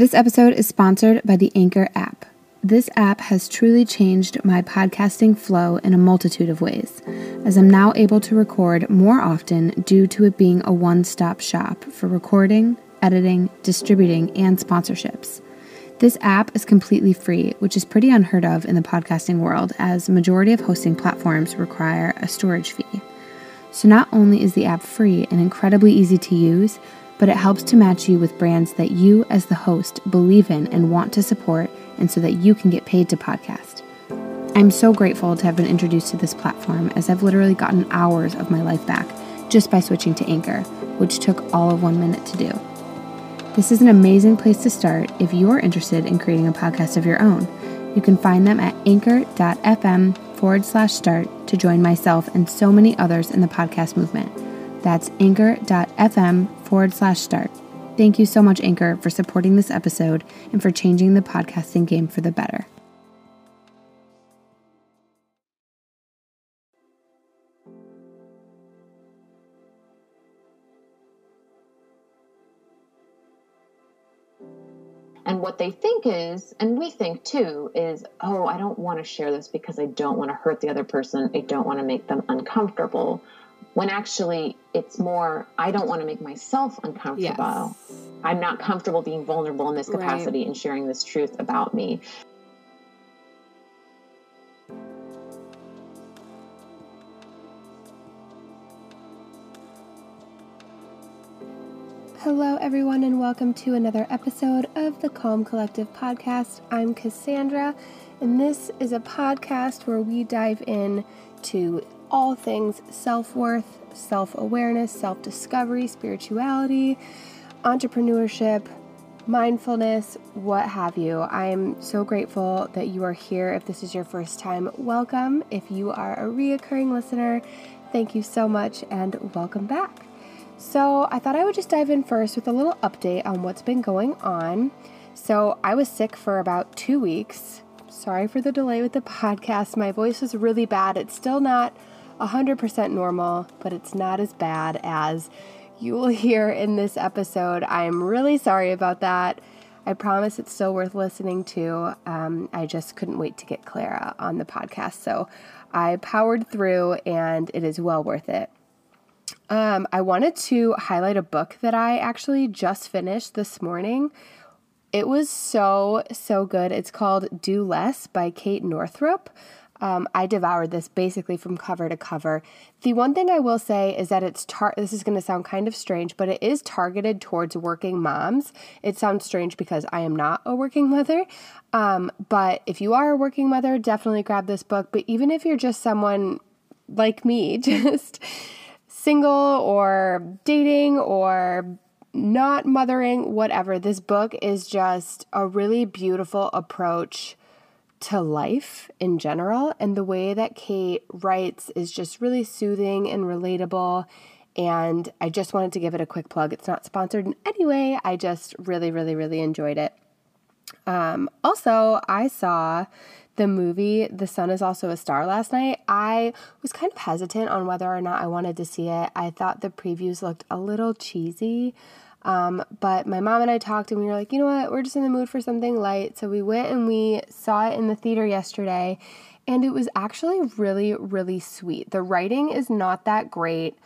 This episode is sponsored by the Anchor app. This app has truly changed my podcasting flow in a multitude of ways, as I'm now able to record more often due to it being a one stop shop for recording, editing, distributing, and sponsorships. This app is completely free, which is pretty unheard of in the podcasting world, as majority of hosting platforms require a storage fee. So not only is the app free and incredibly easy to use, but it helps to match you with brands that you, as the host, believe in and want to support, and so that you can get paid to podcast. I'm so grateful to have been introduced to this platform as I've literally gotten hours of my life back just by switching to Anchor, which took all of one minute to do. This is an amazing place to start if you're interested in creating a podcast of your own. You can find them at anchor.fm forward slash start to join myself and so many others in the podcast movement. That's anchor.fm forward slash start. Thank you so much, Anchor, for supporting this episode and for changing the podcasting game for the better. And what they think is, and we think too, is, oh, I don't want to share this because I don't want to hurt the other person. I don't want to make them uncomfortable when actually it's more i don't want to make myself uncomfortable yes. i'm not comfortable being vulnerable in this capacity right. and sharing this truth about me Hello, everyone, and welcome to another episode of the Calm Collective podcast. I'm Cassandra, and this is a podcast where we dive in to all things self worth, self awareness, self discovery, spirituality, entrepreneurship, mindfulness, what have you. I am so grateful that you are here. If this is your first time, welcome. If you are a reoccurring listener, thank you so much and welcome back. So, I thought I would just dive in first with a little update on what's been going on. So, I was sick for about two weeks. Sorry for the delay with the podcast. My voice was really bad. It's still not 100% normal, but it's not as bad as you will hear in this episode. I am really sorry about that. I promise it's still worth listening to. Um, I just couldn't wait to get Clara on the podcast. So I powered through, and it is well worth it. Um, I wanted to highlight a book that I actually just finished this morning. It was so, so good. It's called Do Less by Kate Northrup. Um, I devoured this basically from cover to cover. The one thing I will say is that it's tar- this is going to sound kind of strange, but it is targeted towards working moms. It sounds strange because I am not a working mother, um, but if you are a working mother, definitely grab this book. But even if you're just someone like me, just single or dating or not mothering, whatever, this book is just a really beautiful approach to life in general. And the way that Kate writes is just really soothing and relatable. And I just wanted to give it a quick plug. It's not sponsored in any way. I just really, really, really enjoyed it. Um, also, I saw the movie The Sun is Also a Star last night. I was kind of hesitant on whether or not I wanted to see it. I thought the previews looked a little cheesy. Um, but my mom and I talked and we were like, you know what, we're just in the mood for something light. So we went and we saw it in the theater yesterday and it was actually really, really sweet. The writing is not that great,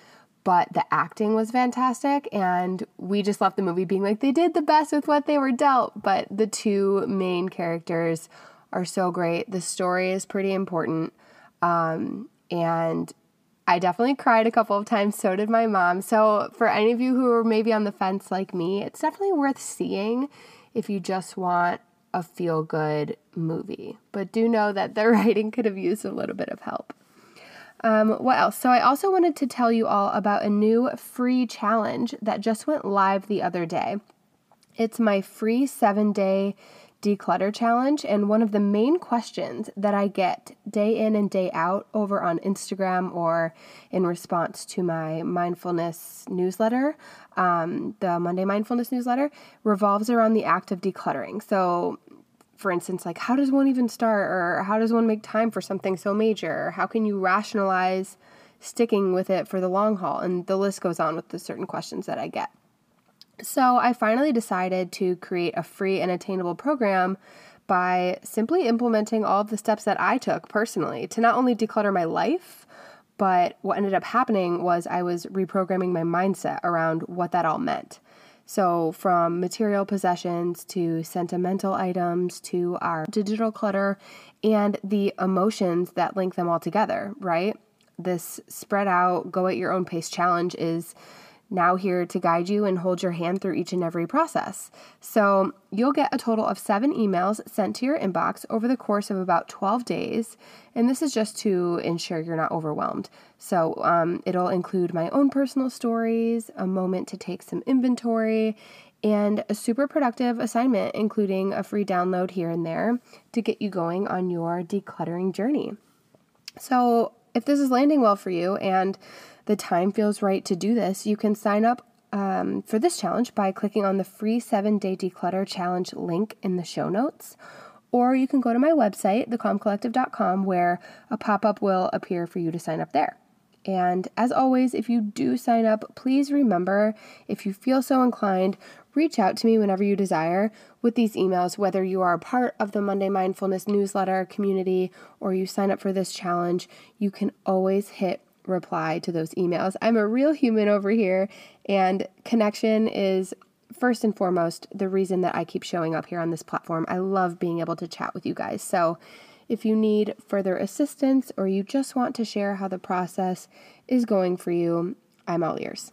but the acting was fantastic. And we just left the movie being like, they did the best with what they were dealt. But the two main characters are so great. The story is pretty important. Um, and I definitely cried a couple of times. So did my mom. So, for any of you who are maybe on the fence like me, it's definitely worth seeing if you just want a feel good movie. But do know that the writing could have used a little bit of help. Um, what else? So, I also wanted to tell you all about a new free challenge that just went live the other day. It's my free seven day declutter challenge. And one of the main questions that I get day in and day out over on Instagram or in response to my mindfulness newsletter, um, the Monday Mindfulness newsletter, revolves around the act of decluttering. So, for instance, like how does one even start, or how does one make time for something so major? How can you rationalize sticking with it for the long haul? And the list goes on with the certain questions that I get. So I finally decided to create a free and attainable program by simply implementing all of the steps that I took personally to not only declutter my life, but what ended up happening was I was reprogramming my mindset around what that all meant. So, from material possessions to sentimental items to our digital clutter and the emotions that link them all together, right? This spread out, go at your own pace challenge is now here to guide you and hold your hand through each and every process. So, you'll get a total of seven emails sent to your inbox over the course of about 12 days. And this is just to ensure you're not overwhelmed. So, um, it'll include my own personal stories, a moment to take some inventory, and a super productive assignment, including a free download here and there to get you going on your decluttering journey. So, if this is landing well for you and the time feels right to do this, you can sign up um, for this challenge by clicking on the free seven day declutter challenge link in the show notes. Or you can go to my website, thecalmcollective.com, where a pop up will appear for you to sign up there. And as always, if you do sign up, please remember if you feel so inclined, reach out to me whenever you desire with these emails, whether you are a part of the Monday Mindfulness newsletter community or you sign up for this challenge, you can always hit reply to those emails. I'm a real human over here, and connection is first and foremost the reason that I keep showing up here on this platform. I love being able to chat with you guys. So, if you need further assistance or you just want to share how the process is going for you, I'm all ears.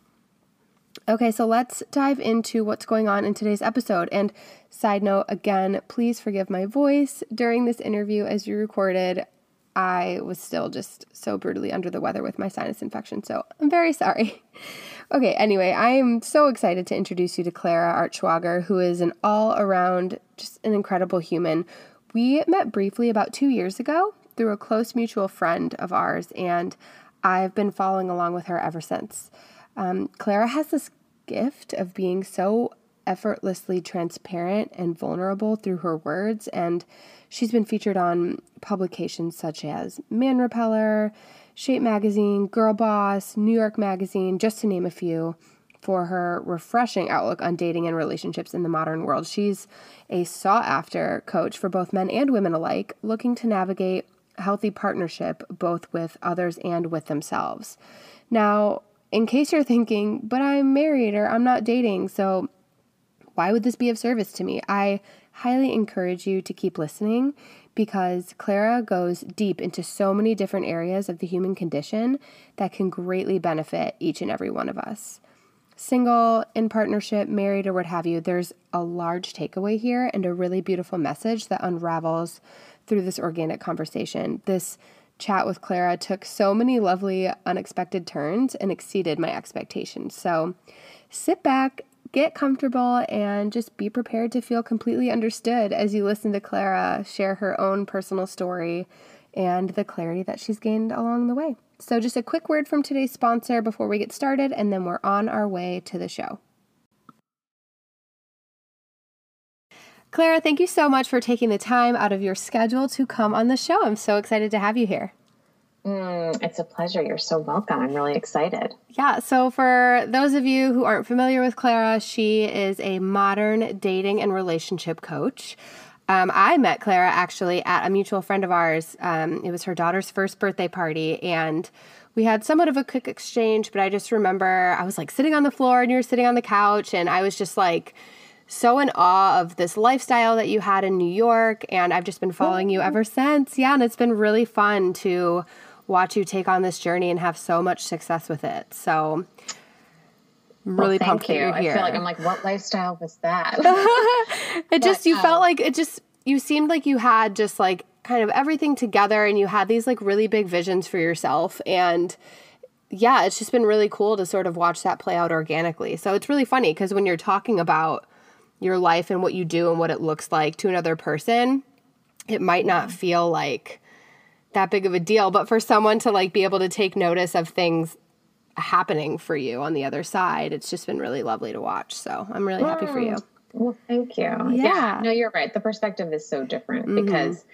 Okay, so let's dive into what's going on in today's episode. And side note, again, please forgive my voice during this interview as you recorded. I was still just so brutally under the weather with my sinus infection, so I'm very sorry. Okay, anyway, I am so excited to introduce you to Clara Artschwager, who is an all around, just an incredible human. We met briefly about two years ago through a close mutual friend of ours, and I've been following along with her ever since. Um, Clara has this gift of being so effortlessly transparent and vulnerable through her words, and she's been featured on publications such as Man Repeller, Shape Magazine, Girl Boss, New York Magazine, just to name a few, for her refreshing outlook on dating and relationships in the modern world. She's a sought after coach for both men and women alike, looking to navigate healthy partnership both with others and with themselves. Now, in case you're thinking, but I'm married or I'm not dating, so why would this be of service to me? I highly encourage you to keep listening because Clara goes deep into so many different areas of the human condition that can greatly benefit each and every one of us. Single, in partnership, married, or what have you, there's a large takeaway here and a really beautiful message that unravels through this organic conversation. This chat with Clara took so many lovely, unexpected turns and exceeded my expectations. So sit back, get comfortable and just be prepared to feel completely understood as you listen to Clara share her own personal story and the clarity that she's gained along the way. So, just a quick word from today's sponsor before we get started, and then we're on our way to the show. Clara, thank you so much for taking the time out of your schedule to come on the show. I'm so excited to have you here. Mm, it's a pleasure. You're so welcome. I'm really excited. Yeah. So, for those of you who aren't familiar with Clara, she is a modern dating and relationship coach. Um, I met Clara actually at a mutual friend of ours. Um, it was her daughter's first birthday party, and we had somewhat of a quick exchange. But I just remember I was like sitting on the floor, and you were sitting on the couch, and I was just like, so in awe of this lifestyle that you had in New York, and I've just been following you ever since. Yeah, and it's been really fun to watch you take on this journey and have so much success with it. So really well, pumped you. that you're here. I feel like I'm like, what lifestyle was that? it just you um, felt like it just you seemed like you had just like kind of everything together and you had these like really big visions for yourself and yeah, it's just been really cool to sort of watch that play out organically. So it's really funny because when you're talking about your life and what you do and what it looks like to another person, it might not feel like that big of a deal, but for someone to like be able to take notice of things happening for you on the other side, it's just been really lovely to watch. So I'm really happy for you. Well, thank you. Yeah. yeah. No, you're right. The perspective is so different mm-hmm. because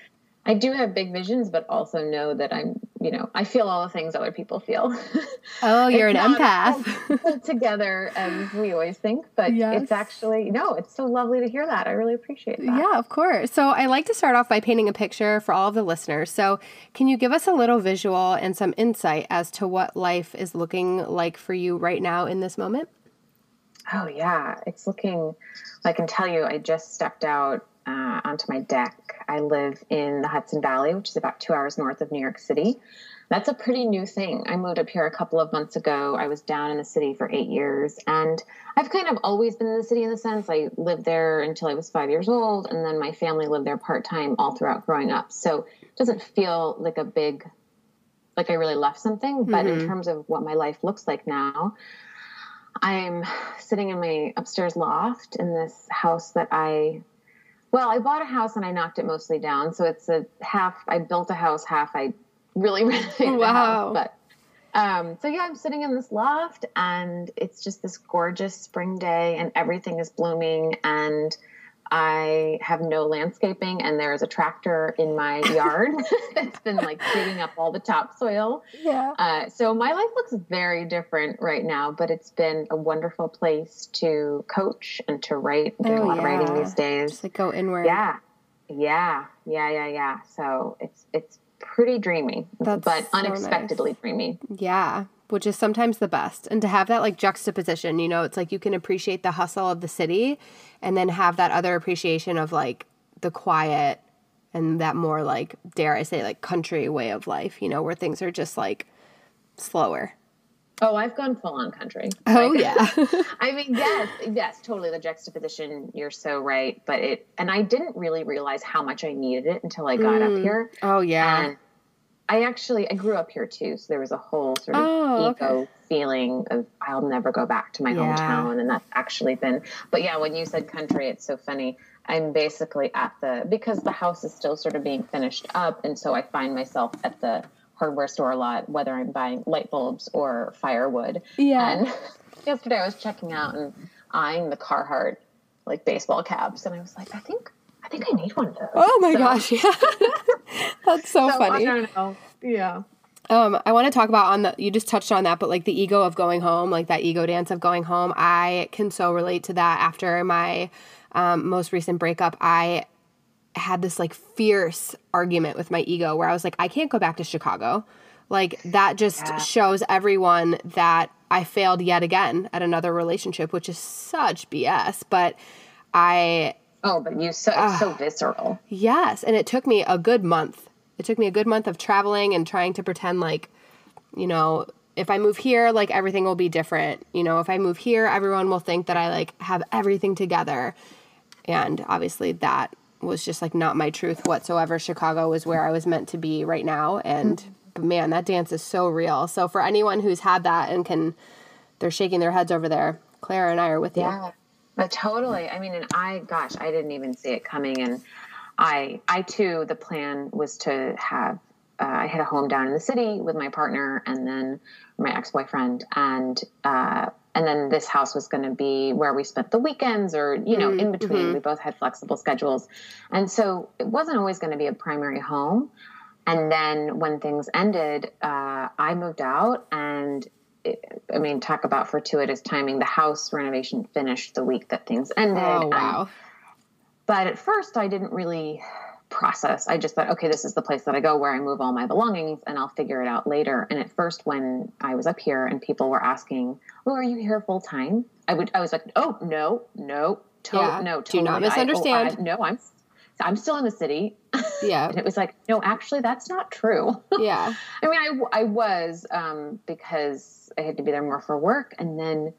I do have big visions, but also know that I'm you know, I feel all the things other people feel. Oh, you're an empath. together as we always think, but Yes. it's actually no, it's so lovely to hear that. I really appreciate that. Yeah, of course. So I like to start off by painting a picture for all of the listeners. So, can you give us a little visual and some insight as to what life is looking like for you right now in this moment? Oh yeah, it's looking. I can tell you, I just stepped out uh, onto my deck. I live in the Hudson Valley, which is about two hours north of New York City. That's a pretty new thing. I moved up here a couple of months ago. I was down in the city for eight years, and I've kind of always been in the city in the sense I lived there until I was five years old, and then my family lived there part time all throughout growing up. So it doesn't feel like a big, like I really left something. But in terms of what my life looks like now, I'm sitting in my upstairs loft in this house that I, well, I bought a house and I knocked it mostly down. So it's a half, I built a house, half I really renovated the Wow. house. But um, so yeah, I'm sitting in this loft and it's just this gorgeous spring day and everything is blooming and I have no landscaping and there is a tractor in my yard that's been like digging up all the topsoil. Yeah. Uh, so my life looks very different right now, but it's been a wonderful place to coach and to write. I'm doing Oh, a lot of writing these days. Just like go inward. Yeah, yeah, yeah, yeah, yeah. So it's it's pretty dreamy, That's but so unexpectedly dreamy. Yeah, which is sometimes the best. And to have that like juxtaposition, you know, it's like you can appreciate the hustle of the city and then have that other appreciation of like the quiet and that more like, dare I say, like country way of life, you know, where things are just like slower. Oh, I've gone full on country. Oh, Like- yeah. I mean, yes, yes, totally. The juxtaposition, you're so right. But it, and I didn't really realize how much I needed it until I got up mm. here. oh, yeah. And I actually I grew up here too, so there was a whole sort of Oh, ego okay. feeling of I'll never go back to my Yeah. hometown, and that's actually been. But yeah, when you said country, it's so funny. I'm basically at the because the house is still sort of being finished up, and so I find myself at the hardware store a lot, whether I'm buying light bulbs or firewood. Yeah. And yesterday I was checking out and eyeing the Carhartt like baseball caps, and I was like, I think I think I need one of those. oh, my So- gosh. Yeah. That's so, so funny. I don't know. Yeah. Um, I want to talk about on the you just touched on that, but like the ego of going home, like that ego dance of going home. I can so relate to that. After my um, most recent breakup, I had this like fierce argument with my ego where I was like, I can't go back to Chicago. Like that just Yeah. shows everyone that I failed yet again at another relationship, which is such BS. But I Oh, but you so it's so ah. visceral. Yes, and it took me a good month. It took me a good month of traveling and trying to pretend like, you know, if I move here, like everything will be different. You know, if I move here, everyone will think that I like have everything together. And obviously that was just like not my truth whatsoever. Chicago was where I was meant to be right now and man, that dance is so real. So for anyone who's had that and can they're shaking their heads over there, Clara and I are with you. Yeah, but totally. I mean, and I, gosh, I didn't even see it coming. And I, I too, the plan was to have. Uh, I had a home down in the city with my partner and then my ex-boyfriend, and uh, and then this house was going to be where we spent the weekends, or you know, in between. We both had flexible schedules, and so it wasn't always going to be a primary home. And then when things ended, uh, I moved out and I mean, talk about fortuitous timing. The house renovation finished the week that things ended. Oh wow. but at first, I didn't really process. I just thought, okay, this is the place that I go where I move all my belongings and I'll figure it out later. And at first, when I was up here and people were asking, oh, are you here full time? I would, I was like, oh, no, no, to- Yeah. no, Do not totally. I- oh, misunderstand. I- no, I'm, I'm still in the city. Yeah. And it was like, no, actually, that's not true. Yeah. I mean, I, I was um, because I had to be there more for work. And then,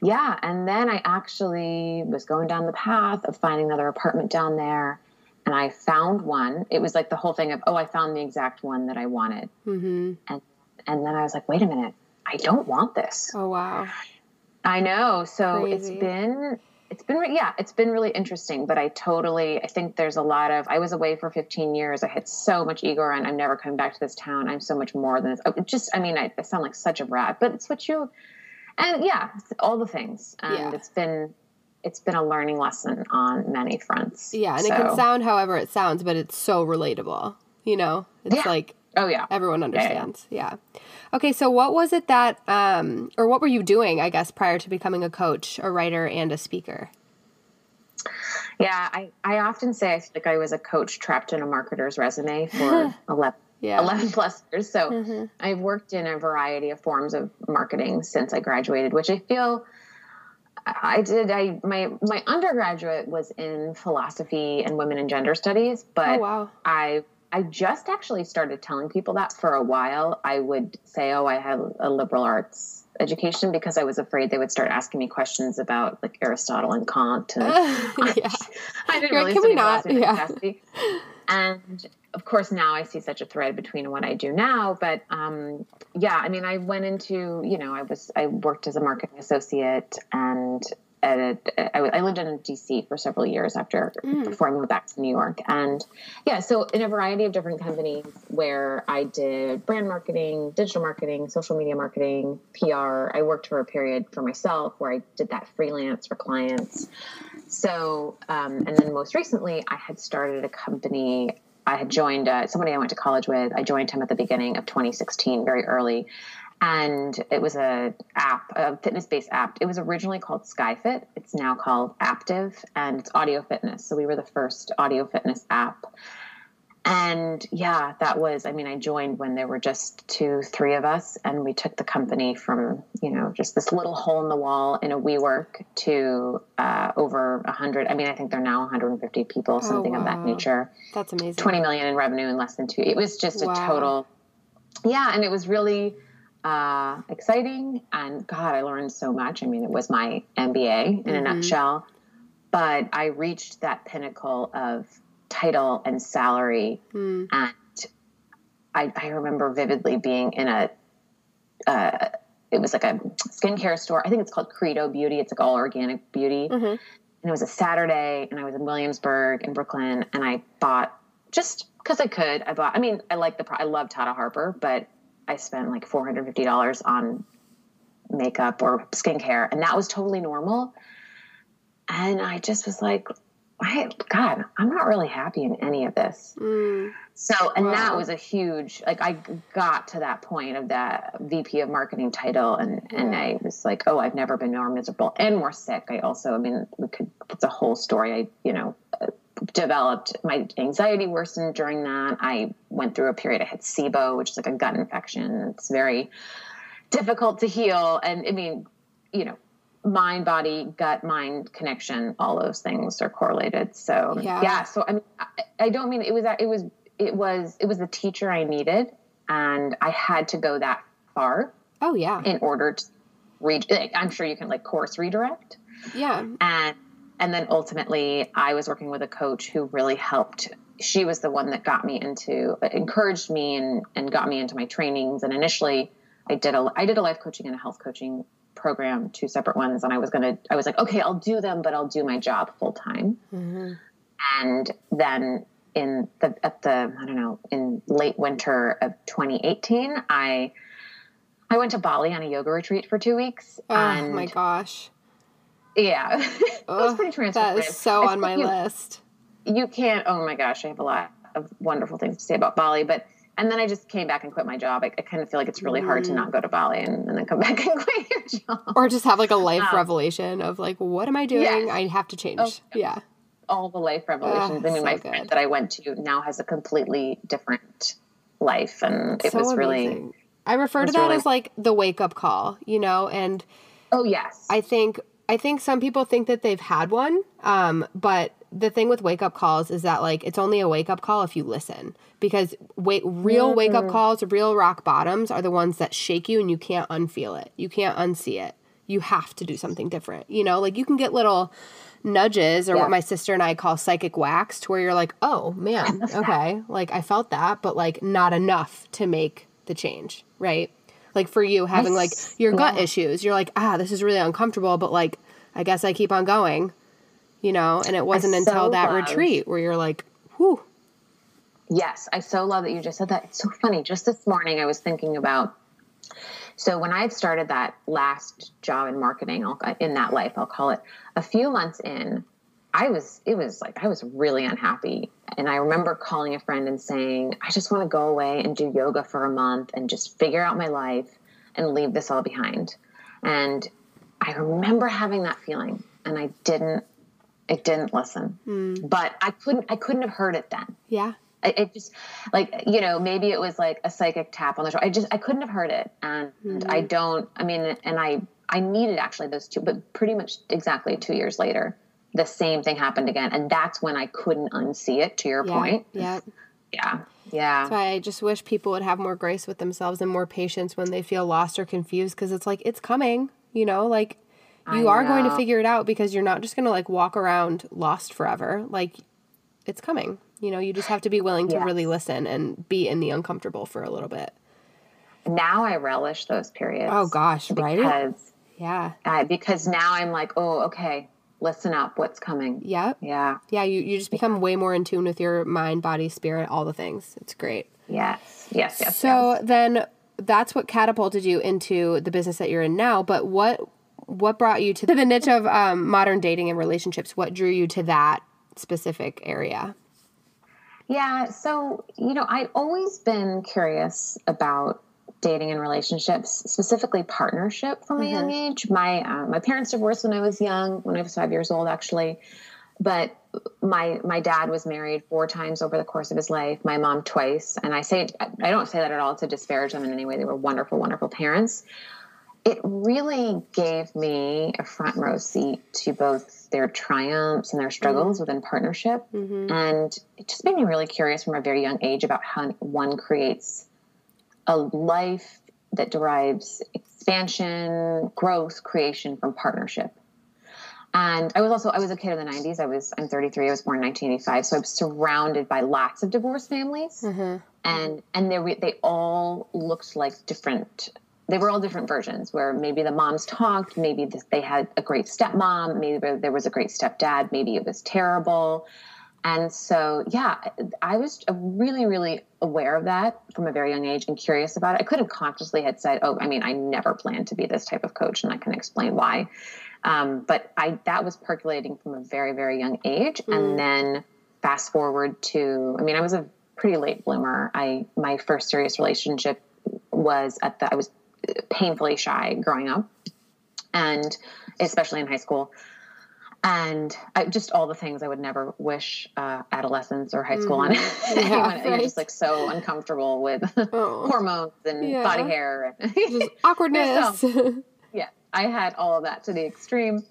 yeah, and then I actually was going down the path of finding another apartment down there. And I found one. It was like the whole thing of, oh, I found the exact one that I wanted. Mhm. And, and then I was like, wait a minute, I don't want this. Oh wow. I know. So Crazy. it's been it's been re- yeah, it's been really interesting, but I totally I think there's a lot of I was away for 15 years. I had so much ego and I'm never coming back to this town. I'm so much more than this. Oh, Just I mean, I, I sound like such a brat, but it's what you and yeah, all the things. And Yeah. it's been it's been a learning lesson on many fronts. Yeah, and it So- can sound however it sounds, but it's so relatable. You know, it's Yeah. like Oh yeah. Everyone understands. Yeah, yeah. Okay, so what was it that um or what were you doing, I guess, prior to becoming a coach, a writer and a speaker? Yeah, I, I often say I feel like I was a coach trapped in a marketer's resume for 11, yeah. 11 plus years. So mm-hmm. I've worked in a variety of forms of marketing since I graduated, which I feel I did. I my my undergraduate was in philosophy and women and gender studies, but oh, wow. I I just actually started telling people that for a while. I would say, "Oh, I had a liberal arts education because I was afraid they would start asking me questions about like Aristotle and Kant. And yeah. I didn't You're really like, Can we not? Yeah. And of course, now I see such a thread between what I do now. But um, yeah, I mean, I went into you know I was I worked as a marketing associate and at a, I, I lived in DC for several years after mm. before I moved back to New York, and yeah, so in a variety of different companies where I did brand marketing, digital marketing, social media marketing, PR. I worked for a period for myself where I did that freelance for clients. So, um, and then most recently, I had started a company I had joined uh, somebody I went to college with. I joined him at the beginning of 2016, very early, and it was a app, a fitness based app. It was originally called SkyFit. It's now called Aaptiv, and it's audio fitness. So we were the first audio fitness app. And yeah, that was. I mean, I joined when there were just two, three of us, and we took the company from you know just this little hole in the wall in a WeWork to uh, over a hundred. I mean, I think they're now 150 people, something oh, wow. of that nature. That's amazing. 20 million in revenue in less than two. It was just wow. a total. Yeah, and it was really uh, exciting. And God, I learned so much. I mean, it was my MBA in mm-hmm. a nutshell. But I reached that pinnacle of title and salary. Mm. And I, I, remember vividly being in a, uh, it was like a skincare store. I think it's called Credo Beauty. It's like all organic beauty. Mm-hmm. And it was a Saturday, and I was in Williamsburg in Brooklyn, and I bought just because I could. I bought. I mean, I like the. I love Tata Harper, but I spent like $450 on makeup or skincare, and that was totally normal. And I just was like, I, God, I'm not really happy in any of this. Mm. So, and wow. that was a huge, like, I got to that point of that VP of marketing title, and, and I was like, oh, I've never been more miserable and more sick. I also, I mean, we could, it's a whole story. I, you know, developed my anxiety worsened during that. I went through a period I had SIBO, which is like a gut infection. It's very difficult to heal. And I mean, you know, mind, body, gut, mind connection, all those things are correlated. So yeah. yeah so I mean, I, I don't mean it was it was it was it was the teacher I needed, and I had to go that far. Oh yeah. In order to read, I'm sure you can like course redirect. Yeah. And and then ultimately i was working with a coach who really helped. She was the one that got me into encouraged me and and got me into my trainings. And initially i did a i did a life coaching and a health coaching program two separate ones. And i was gonna i was like okay i'll do them but i'll do my job full time mm-hmm. and then in the at the i don't know in late winter of 2018 i i went to bali on a yoga retreat for two weeks. Oh and my gosh yeah, it was pretty transformative. That is so on my you, list. You can't. Oh my gosh, I have a lot of wonderful things to say about Bali, but and then I just came back and quit my job. I, I kind of feel like it's really hard to not go to Bali and, and, then come back and quit your job, or just have like a life um, revelation of like, what am I doing? Yes. I have to change. Oh, yeah, all the life revelations. I mean, so my good. friend that I went to now has a completely different life, and it so was amazing. really. I refer to that really, as like the wake up call, you know, and oh yes, I think I think some people think that they've had one, um, but the thing with wake up calls is that like it's only a wake up call if you listen because wait, real mm-hmm. wake up calls, real rock bottoms are the ones that shake you and you can't unfeel it. You can't unsee it. You have to do something different. You know, like you can get little nudges or yeah. what my sister and I call psychic wax to where you're like, "Oh, man, okay, like I felt that, but like not enough to make the change." Right? Like for you having like your gut yeah. issues, you're like, ah, this is really uncomfortable, but like I guess I keep on going, you know. And it wasn't I until that love. retreat where you're like, whew. Yes, I so love that you just said that. It's so funny. Just this morning, I was thinking about. So when I had started that last job in marketing, in that life, I'll call it, a few months in, I was, it was like, I was really unhappy. And I remember calling a friend and saying, I just want to go away and do yoga for a month and just figure out my life and leave this all behind. And I remember having that feeling and I didn't, it didn't listen, mm. but I couldn't, I couldn't have heard it then. Yeah. I, it just like, you know, maybe it was like a psychic tap on the shoulder. I just, I couldn't have heard it. And mm. I don't, I mean, and I, I needed actually those two, but pretty much exactly two years later, the same thing happened again. And that's when I couldn't unsee it to your yeah, point. Yeah. Yeah. Yeah. That's why I just wish people would have more grace with themselves and more patience when they feel lost or confused because it's like, it's coming, you know, like you I are know. going to figure it out because you're not just going to like walk around lost forever. Like it's coming. You know, you just have to be willing to yes. really listen and be in the uncomfortable for a little bit. Now I relish those periods. Oh gosh, right? Because yeah. Uh, because now I'm like, oh, okay, listen up, what's coming? Yep. Yeah. Yeah, you, you just become way more in tune with your mind, body, spirit, all the things. It's great. Yes. Yes. Yes. So yes. then that's what catapulted you into the business that you're in now. But what what brought you to the niche of um, modern dating and relationships? What drew you to that specific area? Yeah, so you know, I've always been curious about dating and relationships, specifically partnership from mm-hmm. a young mm-hmm. age. My uh, my parents divorced when I was young, when I was five years old, actually. But my my dad was married four times over the course of his life. My mom twice, and I say I don't say that at all to disparage them in any way. They were wonderful, wonderful parents. It really gave me a front row seat to both their triumphs and their struggles mm-hmm. within partnership, mm-hmm. and it just made me really curious from a very young age about how one creates a life that derives expansion, growth, creation from partnership. And I was also I was a kid in the 90s. I was I'm 33. I was born in 1985, so I was surrounded by lots of divorced families, mm-hmm. and and they they all looked like different. They were all different versions. Where maybe the moms talked, maybe they had a great stepmom, maybe there was a great stepdad, maybe it was terrible. And so, yeah, I was really, really aware of that from a very young age and curious about it. I could have consciously had said, "Oh, I mean, I never planned to be this type of coach," and I can explain why. Um, but I that was percolating from a very, very young age, mm. and then fast forward to, I mean, I was a pretty late bloomer. I my first serious relationship was at the I was painfully shy growing up, and especially in high school and I, just all the things I would never wish uh, adolescents or high school mm. on mm-hmm. anyone. Yeah, right. You're just like so uncomfortable with oh. hormones and yeah. body hair and awkwardness. so, yeah, I had all of that to the extreme,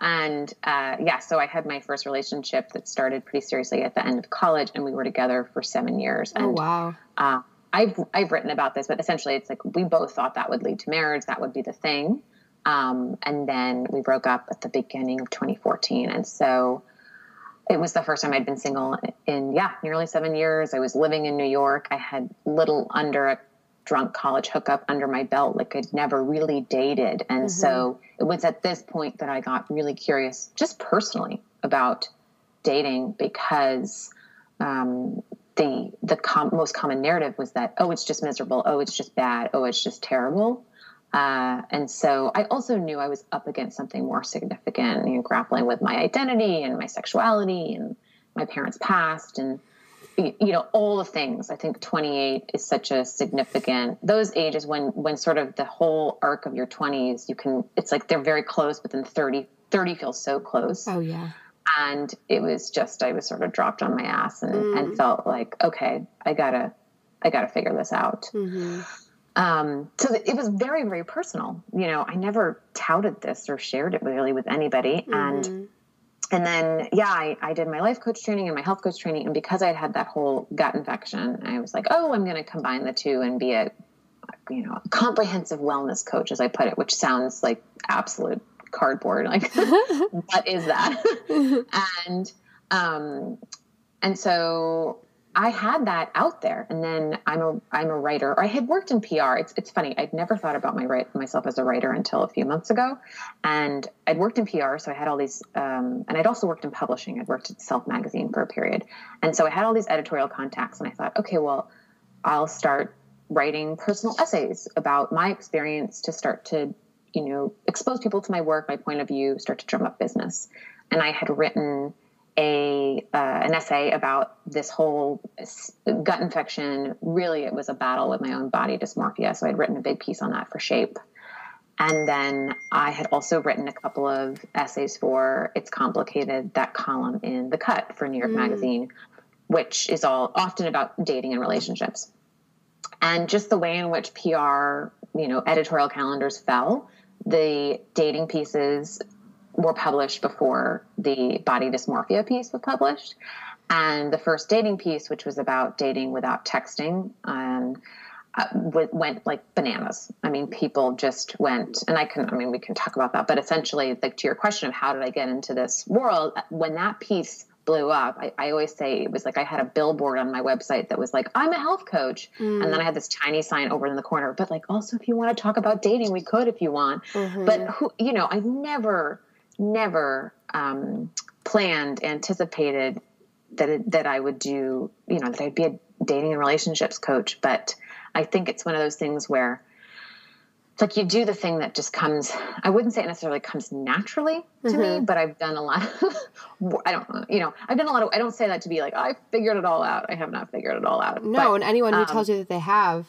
and uh, yeah, so I had my first relationship that started pretty seriously at the end of college, and we were together for seven years. Oh, and, oh wow! Uh, I've I've written about this, but essentially, it's like we both thought that would lead to marriage. That would be the thing. Um, and then we broke up at the beginning of 2014. And so it was the first time I'd been single in, yeah, nearly seven years. I was living in New York. I had little under a drunk college hookup under my belt. Like I'd never really dated. And mm-hmm. so it was at this point that I got really curious, just personally, about dating because um, the the com- most common narrative was that oh it's just miserable oh it's just bad oh it's just terrible uh, and so I also knew I was up against something more significant, you know, grappling with my identity and my sexuality and my parents' past and you know all the things i think 28 is such a significant those ages when when sort of the whole arc of your 20s you can it's like they're very close but then 30 30 feels so close oh yeah and it was just i was sort of dropped on my ass and, mm. and felt like okay i gotta i gotta figure this out mm-hmm. Um, so it was very, very personal. You know, I never touted this or shared it really with anybody. Mm-hmm. And and then yeah, I, I did my life coach training and my health coach training, and because I had had that whole gut infection, I was like, oh, I'm going to combine the two and be a you know comprehensive wellness coach, as I put it, which sounds like absolute cardboard. Like, what is that? and um, and so I had that out there, and then I'm a I'm a writer. Or I had worked in PR. It's it's funny. I'd never thought about my right myself as a writer until a few months ago, and I'd worked in PR, so I had all these. Um, and I'd also worked in publishing. I'd worked at Self Magazine for a period, and so I had all these editorial contacts. And I thought, okay, well, I'll start writing personal essays about my experience to start to you know expose people to my work, my point of view, start to drum up business. and I had written a uh, an essay about this whole gut infection. Really, it was a battle with my own body dysmorphia. So I'd written a big piece on that for Shape. And then I had also written a couple of essays for It's Complicated, that column in The Cut for New York mm. Magazine, which is all often about dating and relationships. And just the way in which PR, you know, editorial calendars fell, the dating pieces were published before the body dysmorphia piece was published. And the first dating piece, which was about dating without texting, um, uh, went like bananas. I mean, people just went, and I can, I mean, we can talk about that, but essentially, like to your question of how did I get into this world, when that piece blew up, I, I always say it was like I had a billboard on my website that was like, I'm a health coach. Mm. And then I had this tiny sign over in the corner, but like, also, if you want to talk about dating, we could if you want. Mm-hmm. But who, you know, I never, never um, planned, anticipated that it, that I would do, you know, that I'd be a dating and relationships coach. But I think it's one of those things where it's like you do the thing that just comes i wouldn't say it necessarily comes naturally to mm-hmm. me but i've done a lot of i don't you know i've done a lot of i don't say that to be like i figured it all out. I have not figured it all out. No but, and anyone who um, tells you that they have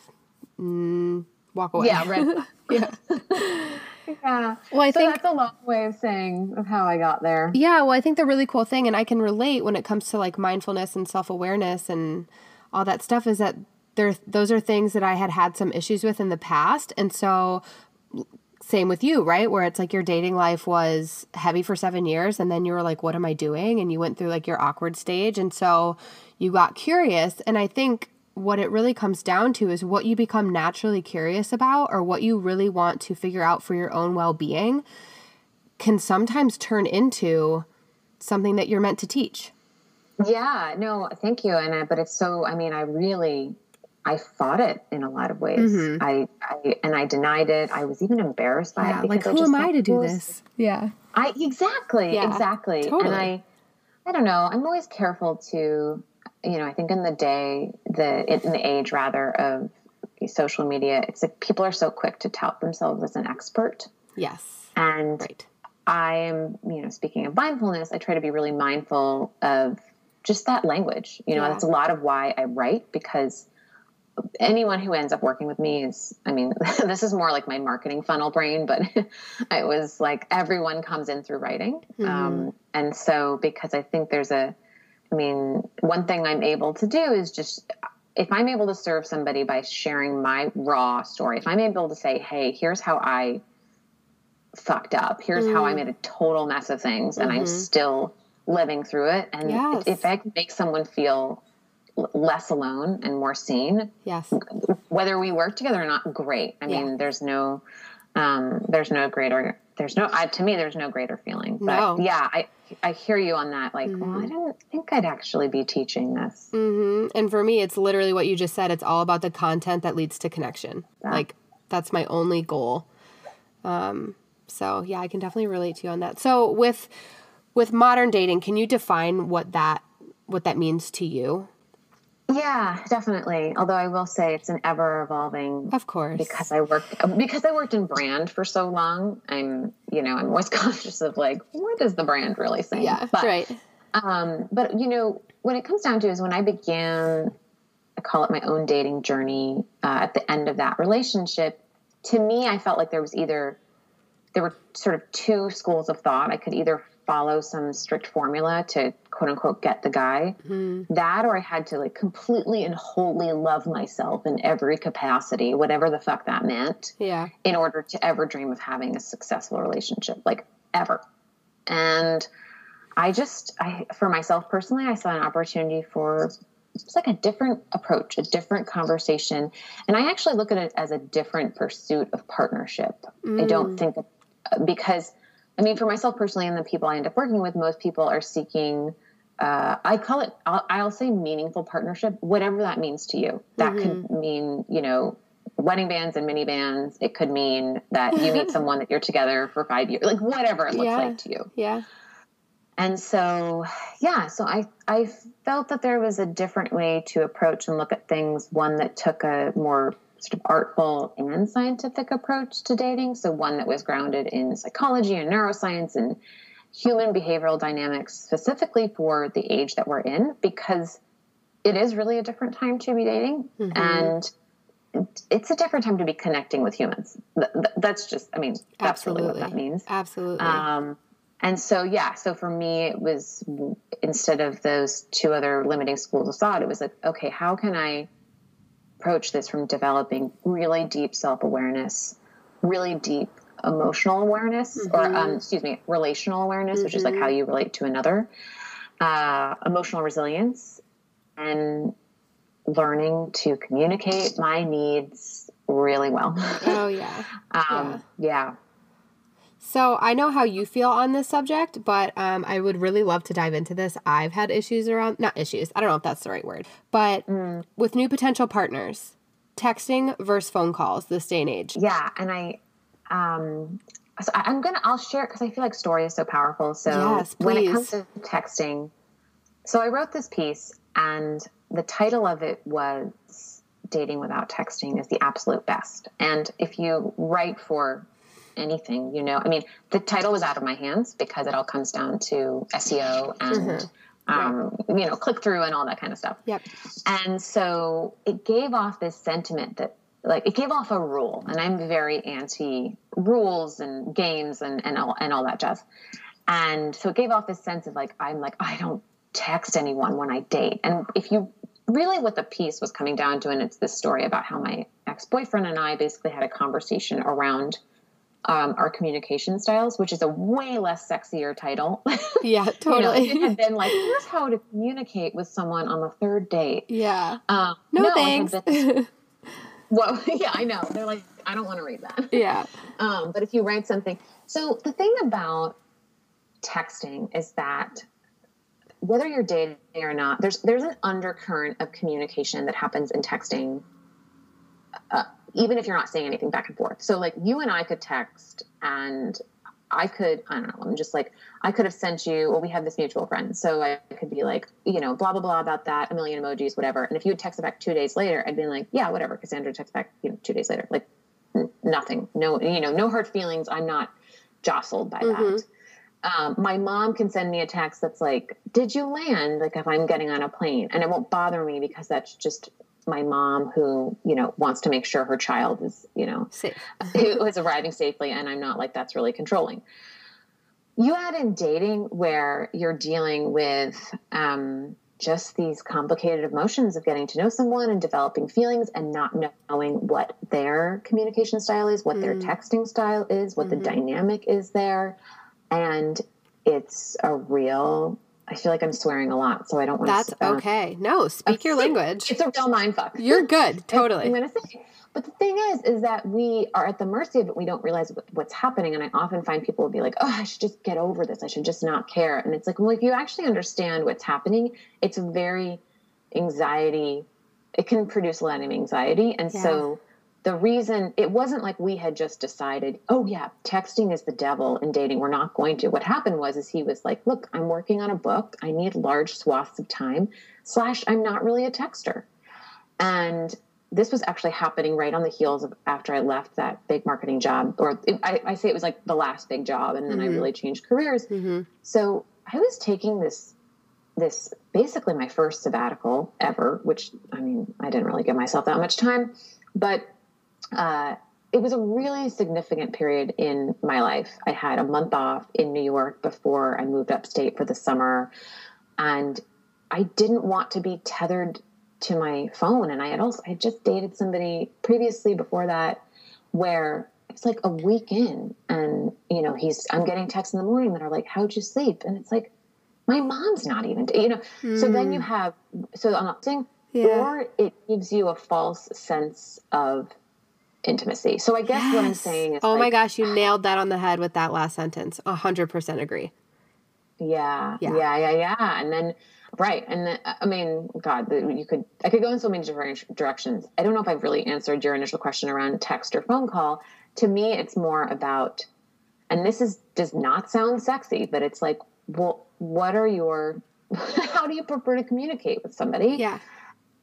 mm, walk away. Yeah right. Yeah yeah. Well i so think that's a long way of saying of how i got there. Yeah well i think the really cool thing and i can relate when it comes to like mindfulness and self-awareness and all that stuff is that there those are things that I had had some issues with in the past. And so same with you, right? Where it's like your dating life was heavy for 7 years and then you were like what am I doing? and you went through like your awkward stage. And so you got curious. And I think what it really comes down to is what you become naturally curious about or what you really want to figure out for your own well-being can sometimes turn into something that you're meant to teach. Yeah, no, thank you. And I, but it's so I mean, I really I fought it in a lot of ways. Mm-hmm. I, I, and I denied it. I was even embarrassed by yeah, it. Like, who am I to do this? Yeah. I exactly, yeah, exactly. Totally. And I, I don't know. I'm always careful to, you know. I think in the day, the in the age rather of social media, it's like people are so quick to tout themselves as an expert. Yes. And right. I am, you know, speaking of mindfulness, I try to be really mindful of just that language. You know, yeah. that's a lot of why I write because anyone who ends up working with me is i mean this is more like my marketing funnel brain but it was like everyone comes in through writing mm-hmm. um, and so because i think there's a i mean one thing i'm able to do is just if i'm able to serve somebody by sharing my raw story if i'm able to say hey here's how i fucked up here's mm-hmm. how i mm. made a total mess of things and mm-hmm. i'm still living through it and yes. if i can make someone feel less alone and more seen. Yes. Whether we work together or not, great. I yeah. mean, there's no, um, there's no greater, there's no, I, to me, there's no greater feeling. But no. yeah, I, I hear you on that. Like, mm-hmm. well, I don't think I'd actually be teaching this. Mm-hmm. And for me, it's literally what you just said. It's all about the content that leads to connection. Yeah. Like, that's my only goal. Um, so yeah, I can definitely relate to you on that. So with, with modern dating, can you define what that, what that means to you? Yeah, definitely. Although I will say it's an ever evolving. Of course. Because I worked because I worked in brand for so long. I'm you know I'm always conscious of like what is the brand really saying? Yeah, but, right. Um, but you know when it comes down to is when I began, I call it my own dating journey. Uh, at the end of that relationship, to me, I felt like there was either there were sort of two schools of thought. I could either follow some strict formula to quote unquote get the guy mm-hmm. that or i had to like completely and wholly love myself in every capacity whatever the fuck that meant yeah in order to ever dream of having a successful relationship like ever and i just i for myself personally i saw an opportunity for it's like a different approach, a different conversation. And I actually look at it as a different pursuit of partnership. Mm. I don't mm. think because I mean, for myself personally and the people I end up working with, most people are seeking, uh, I call it, I'll, I'll, say meaningful partnership, whatever that means to you. That mm-hmm. could mean, you know, wedding bands and mini bands. It could mean that you meet someone that you're together for five years, like whatever it looks yeah. like to you. Yeah. And so, yeah, so I, I felt that there was a different way to approach and look at things, one that took a more sort of artful and scientific approach to dating. So one that was grounded in psychology and neuroscience and human behavioral dynamics specifically for the age that we're in because it is really a different time to be dating mm-hmm. and it's a different time to be connecting with humans. That's just, I mean, that's Absolutely. really what that means. Absolutely. Um, and so, yeah, so for me, it was instead of those two other limiting schools of thought, it was like, okay, how can I approach this from developing really deep self awareness, really deep emotional awareness, mm-hmm. or um, excuse me, relational awareness, mm-hmm. which is like how mm-hmm. you relate to another, uh, emotional resilience, and learning to communicate my needs really well. Oh yeah. um, yeah. yeah. So I know how you feel on this subject, but um, I would really love to dive into this. I've had issues around, not issues, I don't know if that's the right word, but mm. with new potential partners, texting versus phone calls this day and age. Yeah, and I, um, so I'm gonna, I'll share it because I feel like story is so powerful. So yes, when it comes to texting, so I wrote this piece and the title of it was Dating Without Texting is the Absolute Best. And if you write for anything, you know, I mean, the title was out of my hands because it all comes down to SEO and. Mm-hmm. Um, you know, click through and all that kind of stuff. Yep. And so it gave off this sentiment that, like, it gave off a rule, and I'm very anti rules and games and and all and all that jazz. And so it gave off this sense of like, I'm like, I don't text anyone when I date. And if you really what the piece was coming down to, and it's this story about how my ex boyfriend and I basically had a conversation around um, our communication styles, which is a way less sexier title. Yeah, totally. you know, it had been like, here's how to communicate with someone on the third date. Yeah. Um, no, no, thanks. Been, well, yeah, I know. They're like, I don't want to read that. Yeah. Um, but if you write something, so the thing about texting is that whether you're dating or not, there's there's an undercurrent of communication that happens in texting, uh, even if you're not saying anything back and forth. So like you and I could text, and I could I don't know. I'm just like I could have sent you. Well, we have this mutual friend, so I could be like you know blah blah blah about that, a million emojis, whatever. And if you had texted back two days later, I'd be like yeah whatever. Cassandra texts back you know two days later, like n- nothing, no you know no hurt feelings. I'm not jostled by mm-hmm. that um, my mom can send me a text that's like, "Did you land?" Like if I'm getting on a plane, and it won't bother me because that's just my mom who you know wants to make sure her child is you know safe, who is arriving safely, and I'm not like that's really controlling. You add in dating where you're dealing with um, just these complicated emotions of getting to know someone and developing feelings and not knowing what their communication style is, what mm. their texting style is, what mm-hmm. the dynamic is there and it's a real I feel like I'm swearing a lot, so I don't want That's to. That's okay. No, speak your language. It's a real mind fuck. You're good. Totally. I'm going to say. But the thing is, is that we are at the mercy of it. We don't realize what's happening. And I often find people will be like, oh, I should just get over this. I should just not care. And it's like, well, if you actually understand what's happening, it's very anxiety. It can produce a lot of anxiety. And yeah. so the reason it wasn't like we had just decided oh yeah texting is the devil in dating. We're not going to. What happened was is he was like look i'm working on a book. I need large swaths of time. Slash i'm not really a texter. And this was actually happening right on the heels of after i left that big marketing job or it, I, I, say it was like the last big job and then mm-hmm. i really changed careers. Mm-hmm. so i was taking this this basically my first sabbatical ever which i mean i didn't really give myself that much time but uh, it was a really significant period in my life. I had a month off in New York before I moved upstate for the summer. And I didn't want to be tethered to my phone. And I had also, I had just dated somebody previously before that where it's like a week in and, you know, he's, I'm getting texts in the morning that are like, how'd you sleep? And it's like, my mom's not even, you know, mm. so then you hmm. have, so I'm not saying, yeah. or it gives you a false sense of intimacy. So I guess yes. what I'm saying is Oh like, my gosh, you nailed that on the head with that last sentence. A hundred percent agree. Yeah, yeah, yeah, yeah, yeah. And then right, and then, I mean, God, you could I could go in so many different directions. I don't know if I've really answered your initial question around text or phone call. To me, it's more about, and this is does not sound sexy, but it's like, well, what are your how do you prefer to communicate with somebody? Yeah.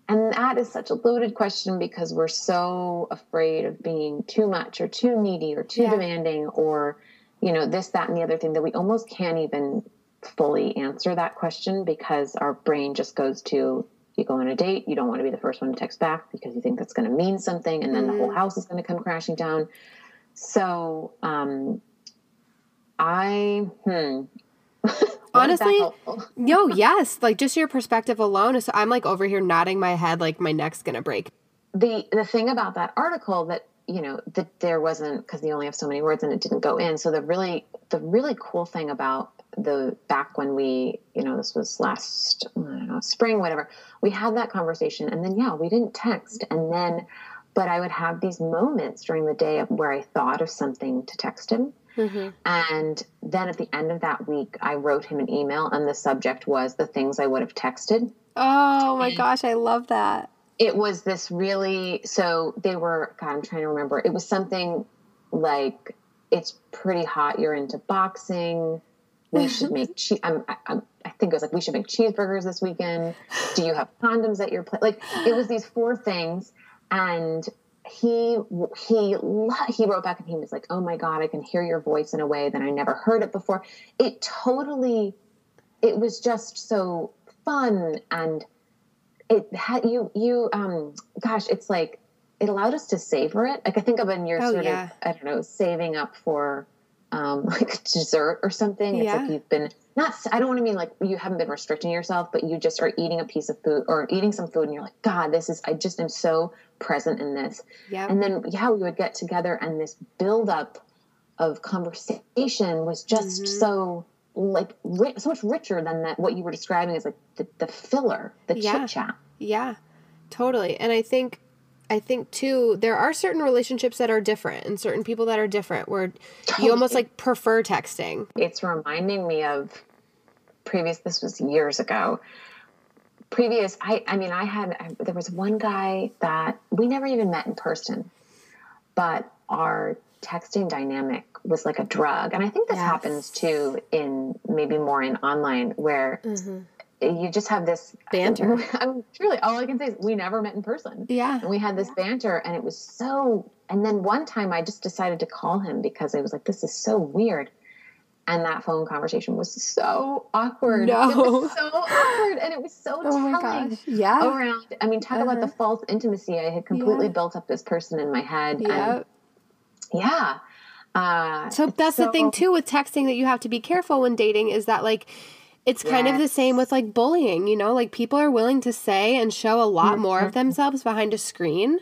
And that is such a loaded question because we're so afraid of being too much or too needy or too yeah. demanding or, you know, this, that, and the other thing that we almost can't even fully answer that question because our brain just goes to you go on a date, you don't want to be the first one to text back because you think that's going to mean something, and then mm. the whole mm. house is going to come crashing down. So, um, I, hmm. Honestly, no, yes, like just your perspective alone is. I'm like over here nodding my head, like my neck's gonna break. The the thing about that article that you know that there wasn't because you only have so many words and it didn't go in. So the really the really cool thing about the back when we you know this was last I don't know spring whatever we had that conversation and then yeah we didn't text and then but I would have these moments during the day where I thought of something to text him. Mm-hmm. And then at the end of that week, I wrote him an email, and the subject was the things I would have texted. Oh my and gosh, I love that. It was this really, so they were, God, I'm trying to remember. It was something like, it's pretty hot, you're into boxing. We should make cheese. I'm, I'm, i think it was like, we should make cheeseburgers this weekend. Do you have condoms at your place? Like, it was these four things and he he he wrote back and he was like oh my god i can hear your voice in a way that i never heard it before it totally it was just so fun and it had you you um gosh it's like it allowed us to savor it like i think of when you're oh, sort yeah. of i don't know saving up for um like dessert or something it's yeah. like you've been not i don't want to mean like you haven't been restricting yourself but you just are eating a piece of food or eating some food and you're like god this is i just am so present in this yeah and then yeah we would get together and this build up of conversation was just mm-hmm. so like ri- so much richer than that what you were describing as like the, the filler the yeah. chit chat yeah totally and i think I think too, there are certain relationships that are different and certain people that are different where you almost like prefer texting. It's reminding me of previous, this was years ago. Previous, I, I mean, I had, I, there was one guy that we never even met in person, but our texting dynamic was like a drug. And I think this yes. happens too in maybe more in online where mm-hmm you just have this banter. I mean, truly, all I can say is we never met in person. Yeah. And we had this yeah. banter, and it was so. And then one time I just decided to call him because I was like, this is so weird. And that phone conversation was so awkward. No. It was so awkward. And it was so oh telling. Yeah. Around, I mean, talk uh-huh. about the uh-huh. false intimacy. I had completely yeah. built up this person in my head. Yeah. And yeah. Uh, so that's so, the thing too with texting that you have to be careful when dating is that like it's yes. kind of the same with like bullying, you know, like people are willing to say and show a lot mm-hmm. more of mm-hmm. themselves behind a screen.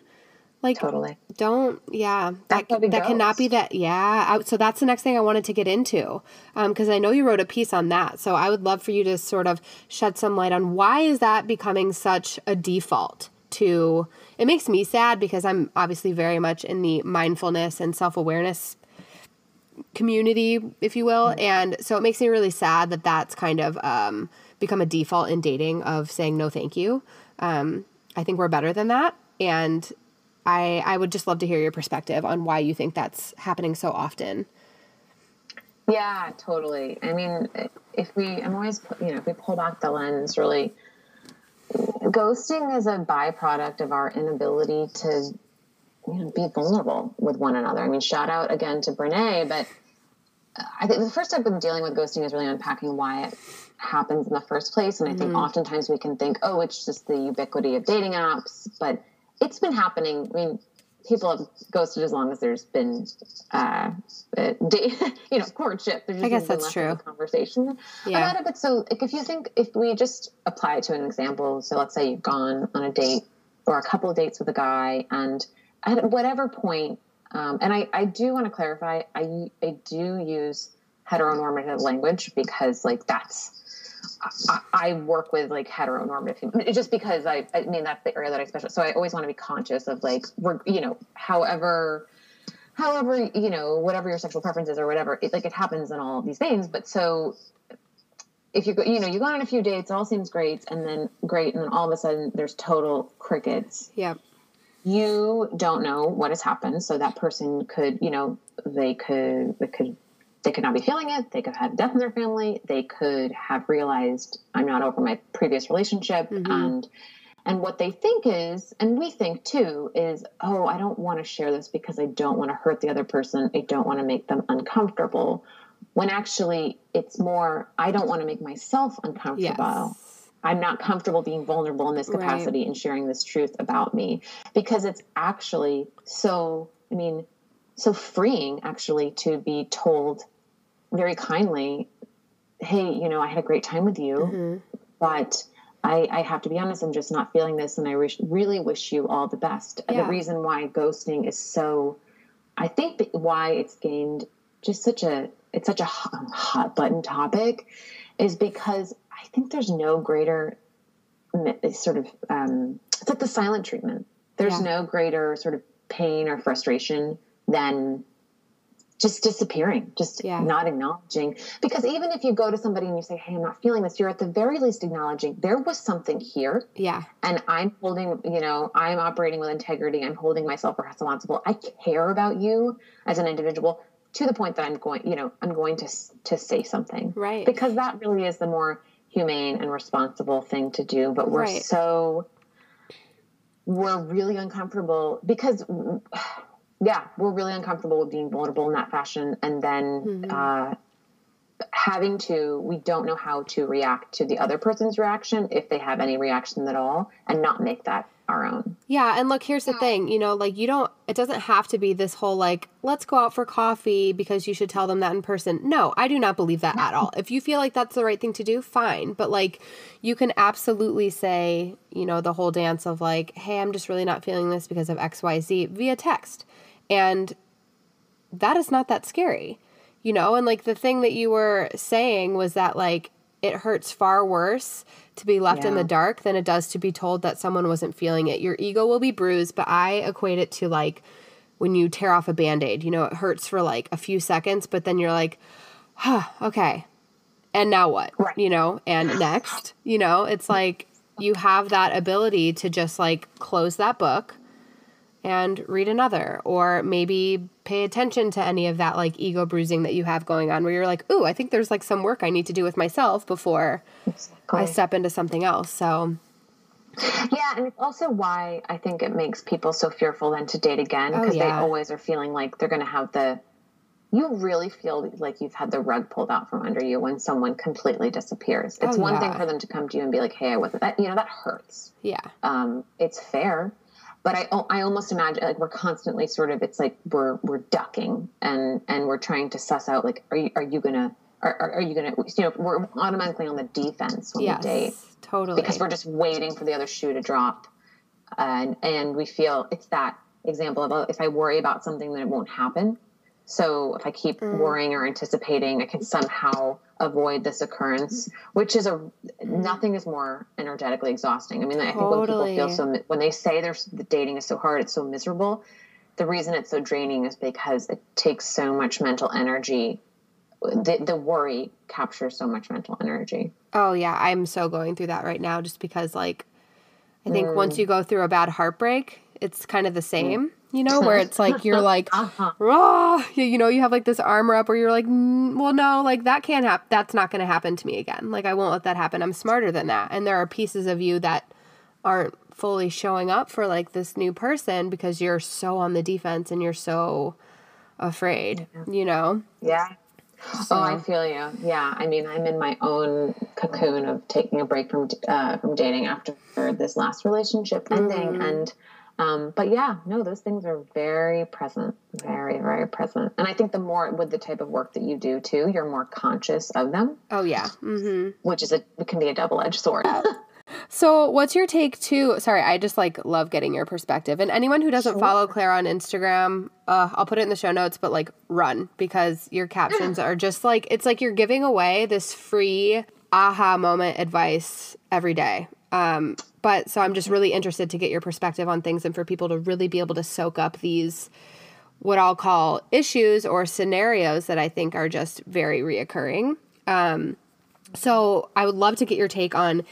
Like totally. Don't yeah. That that goes. cannot be that yeah. I, so that's the next thing I wanted to get into because um, I know you wrote a piece on that. So I would love for you to sort of shed some light on why is that becoming such a default to. It makes me sad because I'm obviously very much in the mindfulness and self awareness community, if you will. And so it makes me really sad that that's kind of um, become a default in dating of saying no, thank you. Um, I think we're better than that. And I, I would just love to hear your perspective on why you think that's happening so often. Yeah, totally. I mean, if we, I'm always, you know, if we pull back the lens, really, ghosting is a byproduct of our inability to you know, be vulnerable with one another. I mean, shout out again to Brene, but I think the first step in dealing with ghosting is really unpacking why it happens in the first place. And I think mm-hmm. oftentimes we can think, oh, it's just the ubiquity of dating apps, but it's been happening. I mean, people have ghosted as long as there's been, uh, date, you know, courtship. There's I guess that's true. Conversation yeah. about it. But so, like, if you think, if we just apply it to an example, so let's say you've gone on a date or a couple of dates with a guy and at whatever point, um, and I, I do want to clarify, I, I do use heteronormative language because like that's, I, I work with like heteronormative people. just because I, I mean, that's the area that I specialize. So I always want to be conscious of like, we're, you know, however, however, you know, whatever your sexual preferences or whatever, it, like it happens in all these things. But so if you go, you know, you go on a few dates, all seems great, and then great, and then all of a sudden there's total crickets. Yeah you don't know what has happened so that person could you know they could they could they could not be feeling it they could have had death in their family they could have realized i'm not over my previous relationship mm-hmm. and And what they think is, and we think too, is, oh, I don't want to share this because I don't want to hurt the other person. I don't want to make them uncomfortable. When actually, it's more, I don't want to make myself uncomfortable. Yes. I'm not comfortable being vulnerable in this capacity right. and sharing this truth about me because it's actually so, I mean, so freeing actually to be told very kindly, hey, you know, I had a great time with you, mm-hmm. but I, I, have to be honest, I'm just not feeling this, and I wish, really wish you all the best. Yeah. The reason why ghosting is so, I think why it's gained just such a, it's such a hot, hot button topic, is because I think there's no greater sort of, um, it's like the silent treatment. There's yeah. no greater sort of pain or frustration than just disappearing, just yeah. not acknowledging. Because even if you go to somebody and you say, Hey, I'm not feeling this, you're at the very least acknowledging there was something here. Yeah. And I'm holding, you know, I'm operating with integrity. I'm holding myself responsible. I care about you as an individual to the point that I'm going, you know, I'm going to to say something. Right. Because that really is the more humane and responsible thing to do. But we're right. so we're really uncomfortable because yeah, we're really uncomfortable with being vulnerable in that fashion. And then mm-hmm. uh, having to, we don't know how to react to the other person's reaction if they have any reaction at all and not make that our own. Yeah. And look, here's the thing you know, like you don't, it doesn't have to be this whole like, let's go out for coffee because you should tell them that in person. No, I do not believe that at all. If you feel like that's the right thing to do, fine. But like, you can absolutely say, you know, the whole dance of like, hey, I'm just really not feeling this because of XYZ via text and that is not that scary, you know? And like the thing that you were saying was that like it hurts far worse to be left yeah. in the dark than it does to be told that someone wasn't feeling it. Your ego will be bruised, but I equate it to like when you tear off a band aid. You know, it hurts for like a few seconds, but then you're like, huh, okay. And now what? Right. You know, and next, you know, it's like you have that ability to just like close that book and read another or maybe pay attention to any of that like ego bruising that you have going on where you're like ooh i think there's like some work i need to do with myself before exactly. i step into something else so yeah and it's also why i think it makes people so fearful then to date again because oh, yeah. they always are feeling like they're going to have the you really feel like you've had the rug pulled out from under you when someone completely disappears. It's oh, one yeah. thing for them to come to you and be like, "Hey, I wasn't that." You know, that hurts. Yeah. Um, it's fair, but I, I almost imagine like we're constantly sort of it's like we're we're ducking and and we're trying to suss out like are you are you gonna are, are, are you gonna you know we're automatically on the defense when yes, we date totally. because we're just waiting for the other shoe to drop. And and we feel it's that example of if I worry about something then it won't happen. So if I keep mm. worrying or anticipating I can somehow avoid this occurrence, which is a nothing is more energetically exhausting. I mean, I think when people feel so when they say there's the dating is so hard, it's so miserable. The reason it's so draining is because it takes so much mental energy. The, the worry captures so much mental energy. Oh yeah, I'm so going through that right now, just because like I think mm. once you go through a bad heartbreak, it's kind of the same. Mm you know, where it's like you're like, uh-huh. raw, you know, you have like this armor up where you're like, mm, well, no, like that can't happen. That's not going to happen to me again. Like I won't let that happen. I'm smarter than that. And there are pieces of you that aren't fully showing up for like this new person because you're so on the defense and you're so afraid, you know? Yeah. So. Oh, I feel you. Yeah, I mean, I'm in my own cocoon of taking a break from uh, from dating after this last relationship ending, mm. and um, but yeah, no, those things are very present, very, very present. And I think the more with the type of work that you do too, you're more conscious of them. Oh yeah, mm-hmm. which is a it can be a double edged sword. so, what's your take too? Sorry, I just like love getting your perspective. And anyone who doesn't sure. follow Clara on Instagram, uh, I'll put it in the show notes. But like, run because your captions are just like it's like you're giving away this free aha moment advice every day. Um, but so I'm just really interested to get your perspective on things and for people to really be able to soak up these what I'll call issues or scenarios that I think are just very reoccurring. Um, so I would love to get your take on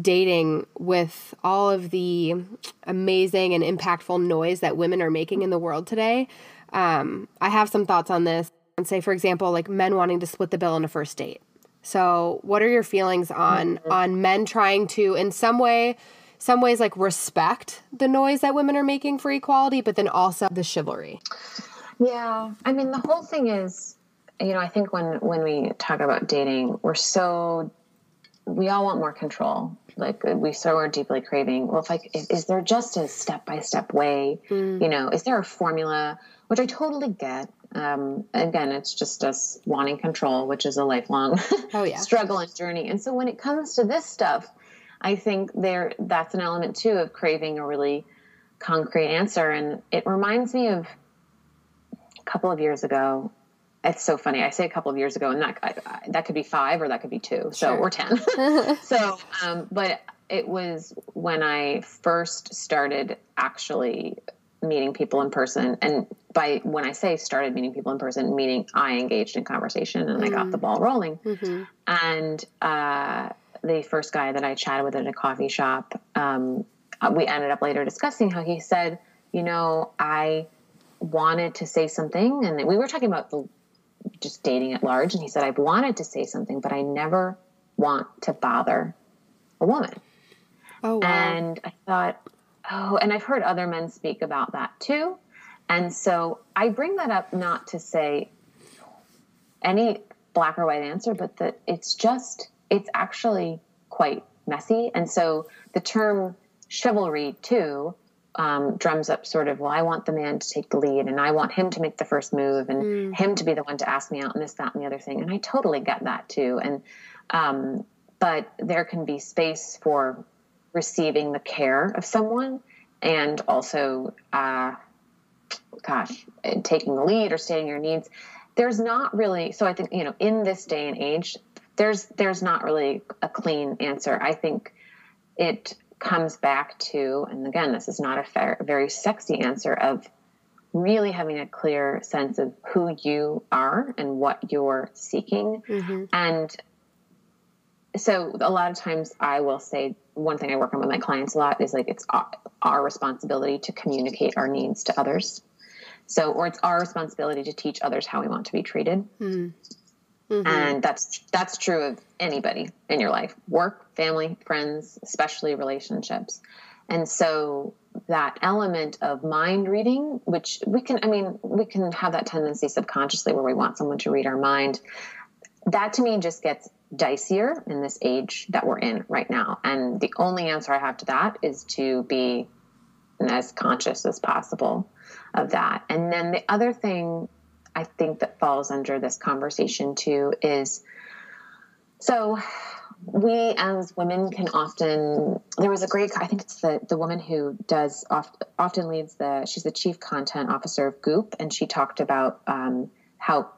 dating with all of the amazing and impactful noise that women are making in the world today. Um, I have some thoughts on this. And say, for example, like men wanting to split the bill on a first date. So, what are your feelings on mm-hmm. on men trying to, in some way, some ways like respect the noise that women are making for equality, but then also the chivalry. Yeah. I mean, the whole thing is, you know, I think when when we talk about dating, we're so we all want more control. Like we so are deeply craving. Well, if like, is, is there just a step by step way? Mm. You know, is there a formula? Which I totally get. Um, again, it's just us wanting control, which is a lifelong oh, yeah. struggle and journey. And so when it comes to this stuff, I think there that's an element too of craving a really concrete answer. And it reminds me of a couple of years ago. It's so funny. I say a couple of years ago, and that I, I, that could be five or that could be two, so or ten. so, um, but it was when I first started actually meeting people in person, and by when I say started meeting people in person, meaning I engaged in conversation and mm. I got the mm. ball rolling. Mm-hmm. And uh, the first guy that I chatted with at a coffee shop, um, uh, we ended up later discussing how he said, you know, I wanted to say something, and we were talking about the, just dating at large, and he said, I've wanted to say something, but I never want to bother a woman. Oh, wow. And I thought, oh, and I've heard other men speak about that too. And so I bring that up not to say any black or white answer, but that it's just it's actually quite messy. And so the term chivalry, too, um, drums up sort of, well, I want the man to take the lead and I want him to make the first move and mm. him to be the one to ask me out and this, that, and the other thing. And I totally get that too. And, um, but there can be space for receiving the care of someone and also, uh, gosh, taking the lead or stating your needs. There's not really, so I think, you know, in this day and age, there's there's not really a clean answer. I think it comes back to, and again, this is not a fair, very sexy answer of really having a clear sense of who you are and what you're seeking. Mm-hmm. And so a lot of times I will say one thing I work on with my clients a lot is like it's our responsibility to communicate our needs to others. So, or it's our responsibility to teach others how we want to be treated. Mm. Mm-hmm. And that's that's true of anybody in your life. Work, family, friends, especially relationships. And so that element of mind reading, which we can I mean, we can have that tendency subconsciously where we want someone to read our mind. That to me just gets dicier in this age that we're in right now. And the only answer I have to that is to be as conscious as possible of that. And then the other thing I think that falls under this conversation too is so we as women can often there was a great i think it's the the woman who does oft, often leads the she's the chief content officer of goop and she talked about um, how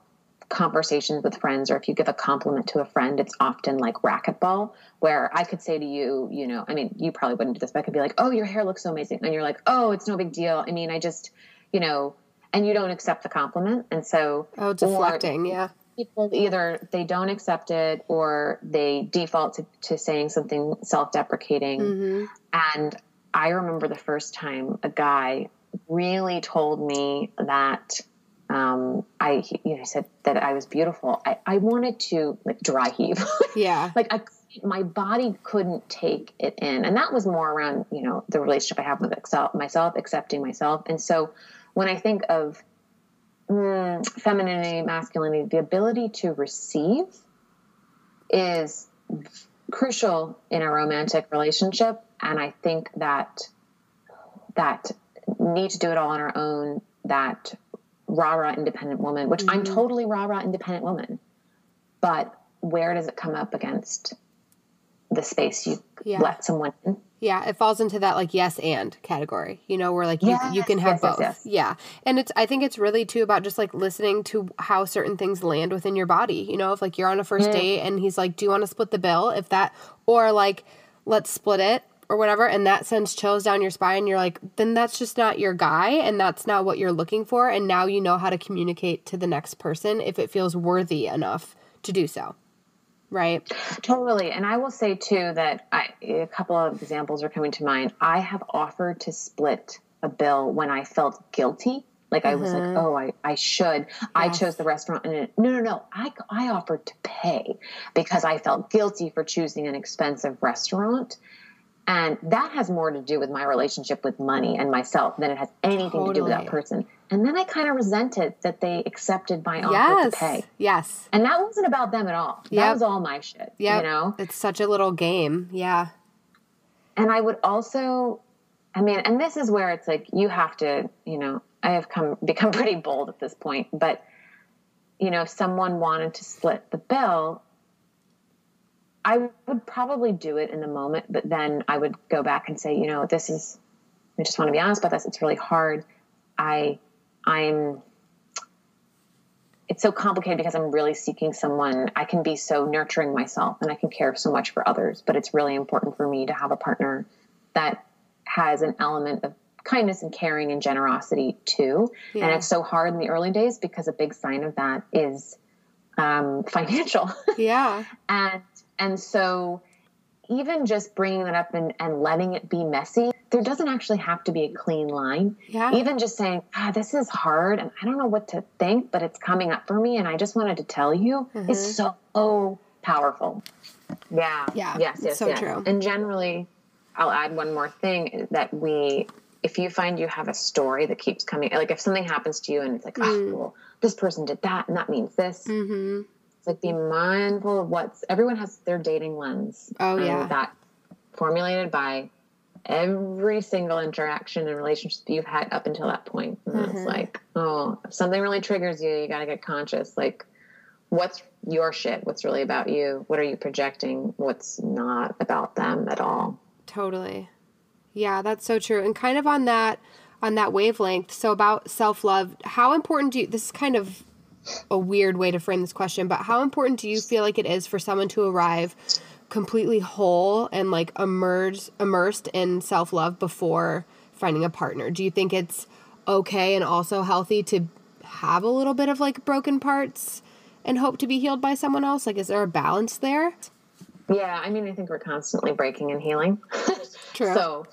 conversations with friends or if you give a compliment to a friend it's often like racquetball where i could say to you you know i mean you probably wouldn't do this but i could be like oh your hair looks so amazing and you're like oh it's no big deal. I mean i just you know and you don't accept the compliment and so oh deflecting yeah. people either they don't accept it or they default to, to saying something self-deprecating. Mm-hmm. and i remember the first time a guy really told me that um, I you know said that I was beautiful. I, I wanted to like dry heave. Yeah. like I my body couldn't take it in, and that was more around you know the relationship I have with myself, myself accepting myself, and so when I think of mm, femininity, masculinity, the ability to receive is crucial in a romantic relationship. And I think that that need to do it all on our own, that rah rah independent woman, which mm-hmm. I'm totally rah rah independent woman. But where does it come up against the space you yeah. let someone in? Yeah, it falls into that like yes and category, you know, where like you, yes, you can have yes, both. Yes, yeah. And it's I think it's really too about just like listening to how certain things land within your body. You know, if like you're on a first mm. date and he's like, Do you want to split the bill? If that or like, let's split it or whatever, and that sends chills down your spine, you're like, then that's just not your guy and that's not what you're looking for. And now you know how to communicate to the next person if it feels worthy enough to do so. Right. Totally. And I will say too that I, a couple of examples are coming to mind. I have offered to split a bill when I felt guilty. Like I was like, mm-hmm. oh, I, I should. Yes. I chose the restaurant. And it, no, no, no. I, I offered to pay because I felt guilty for choosing an expensive restaurant. And that has more to do with my relationship with money and myself than it has anything totally. to do with that person. And then I kind of resented that they accepted my offer yes. to pay. Yes. And that wasn't about them at all. Yep. That was all my shit. Yeah. You know? It's such a little game. Yeah. And I would also I mean, and this is where it's like you have to, you know, I have come become pretty bold at this point, but you know, if someone wanted to split the bill, I would probably do it in the moment, but then I would go back and say, you know, this is, I just want to be honest about this. It's really hard. I, I'm, it's so complicated because I'm really seeking someone. I can be so nurturing myself and I can care so much for others, but it's really important for me to have a partner that has an element of kindness and caring and generosity too. Yeah. And it's so hard in the early days because a big sign of that is um, financial. Yeah. and and so even just bringing that up and, and letting it be messy, there doesn't actually have to be a clean line. Yeah. Even just saying, ah, this is hard and I don't know what to think, but it's coming up for me and I just wanted to tell you mm-hmm. is so powerful. Yeah. Yeah. Yes, yes, so yes. true. And generally, I'll add one more thing that we if you find you have a story that keeps coming, like if something happens to you and it's like, mm. oh, well, this person did that and that means this. Mm-hmm. Like be mindful of what's everyone has their dating lens. Oh yeah, that formulated by every single interaction and relationship you've had up until that point. And mm-hmm. it's like, oh, if something really triggers you, you got to get conscious. Like, what's your shit? What's really about you? What are you projecting? What's not about them at all? Totally. Yeah, that's so true. And kind of on that on that wavelength, so about self-love, how important do you this is kind of a weird way to frame this question, but how important do you feel like it is for someone to arrive completely whole and like immersed immersed in self-love before finding a partner? Do you think it's okay and also healthy to have a little bit of like broken parts and hope to be healed by someone else? Like is there a balance there? Yeah, I mean, I think we're constantly breaking and healing. True. so,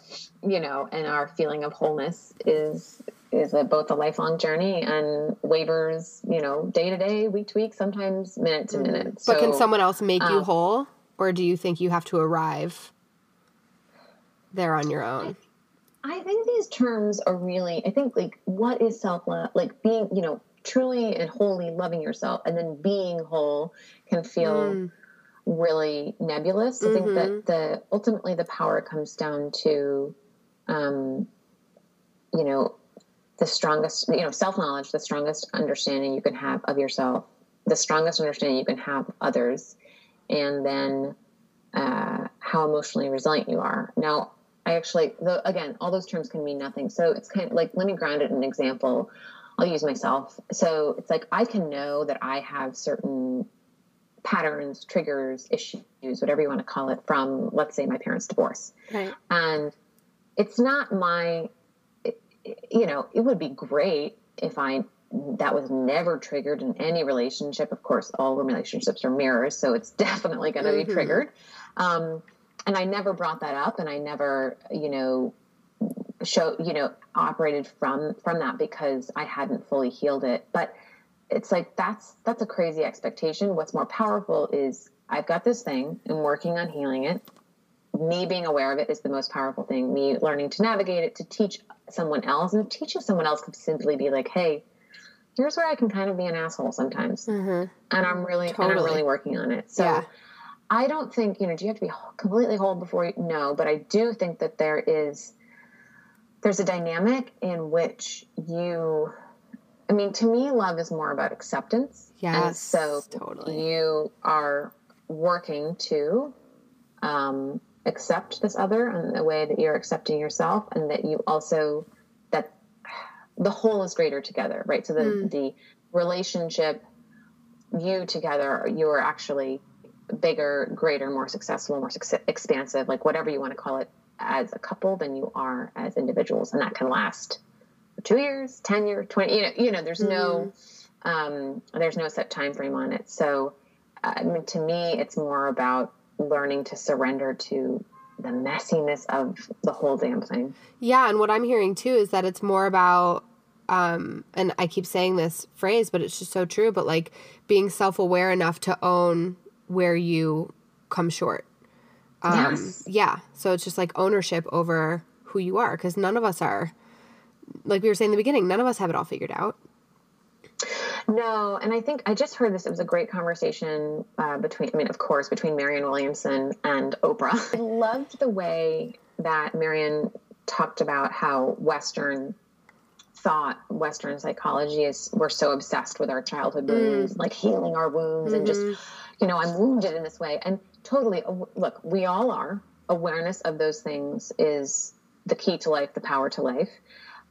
you know, and our feeling of wholeness is is a, both a lifelong journey and wavers, you know, day to day, week to week, sometimes minute to minute. Mm-hmm. But can someone else make um, you whole, or do you think you have to arrive there on your own? I, I think these terms are really. I think like what is self love? Like being, you know, truly and wholly loving yourself, and then being whole can feel. Mm really nebulous. Mm-hmm. I think that mm-hmm. the ultimately the power comes down to, um, you know, the strongest, you know, self knowledge, the strongest understanding you can have of yourself, the strongest understanding you can have others, and then uh, how emotionally resilient you are. Now, I actually, the, again, all those terms can mean nothing. So it's kind of like, let me ground it in an example. I'll use myself. So it's like I can know that I have certain patterns, triggers, issues, whatever you want to call it, from let's say my parents' divorce. Right. And it's not my, you know, it would be great if I that was never triggered in any relationship. Of course, all relationships are mirrors, so it's definitely going to mm-hmm. be triggered. Um, and I never brought that up, and I never, you know, show, you know, operated from from that because I hadn't fully healed it. But it's like that's that's a crazy expectation. What's more powerful is I've got this thing and working on healing it. Me being aware of it is the most powerful thing. Me learning to navigate it, to teach someone else, and teaching someone else could simply be like, "Hey, here's where I can kind of be an asshole sometimes," mm-hmm. and I'm really totally. and I'm really working on it. So. Yeah. I don't think you know. Do you have to be completely whole before you? No, but I do think that there is there's a dynamic in which you I mean, to me, love is more about acceptance. Yes. And so totally. you are working to um, accept this other in the way that you're accepting yourself, and that you also that the whole is greater together, right? So the mm. the relationship, you together, you are actually bigger, greater, more successful, more expansive, like whatever you want to call it, as a couple than you are as individuals, and that can last two years, 10 years, 20, you know, you know, there's mm. no, um, there's no set time frame on it. So, uh, I mean, to me, it's more about learning to surrender to the messiness of the whole damn thing. Yeah. And what I'm hearing too is that it's more about, um, and I keep saying this phrase, but it's just so true, but like being self aware enough to own where you come short Um, Yes. Yeah. So it's just like ownership over who you are because none of us are, like we were saying in the beginning, none of us have it all figured out. No, and I think I just heard this. It was a great conversation uh, between, I mean, of course, between Marianne Williamson and Oprah. I loved the way that Marianne talked about how Western thought, Western psychology is we're so obsessed with our childhood mm. wounds, like healing our wounds, and just, mm-hmm. you know, I'm wounded in this way. And totally, uh, look, we all are. Awareness of those things is the key to life, the power to life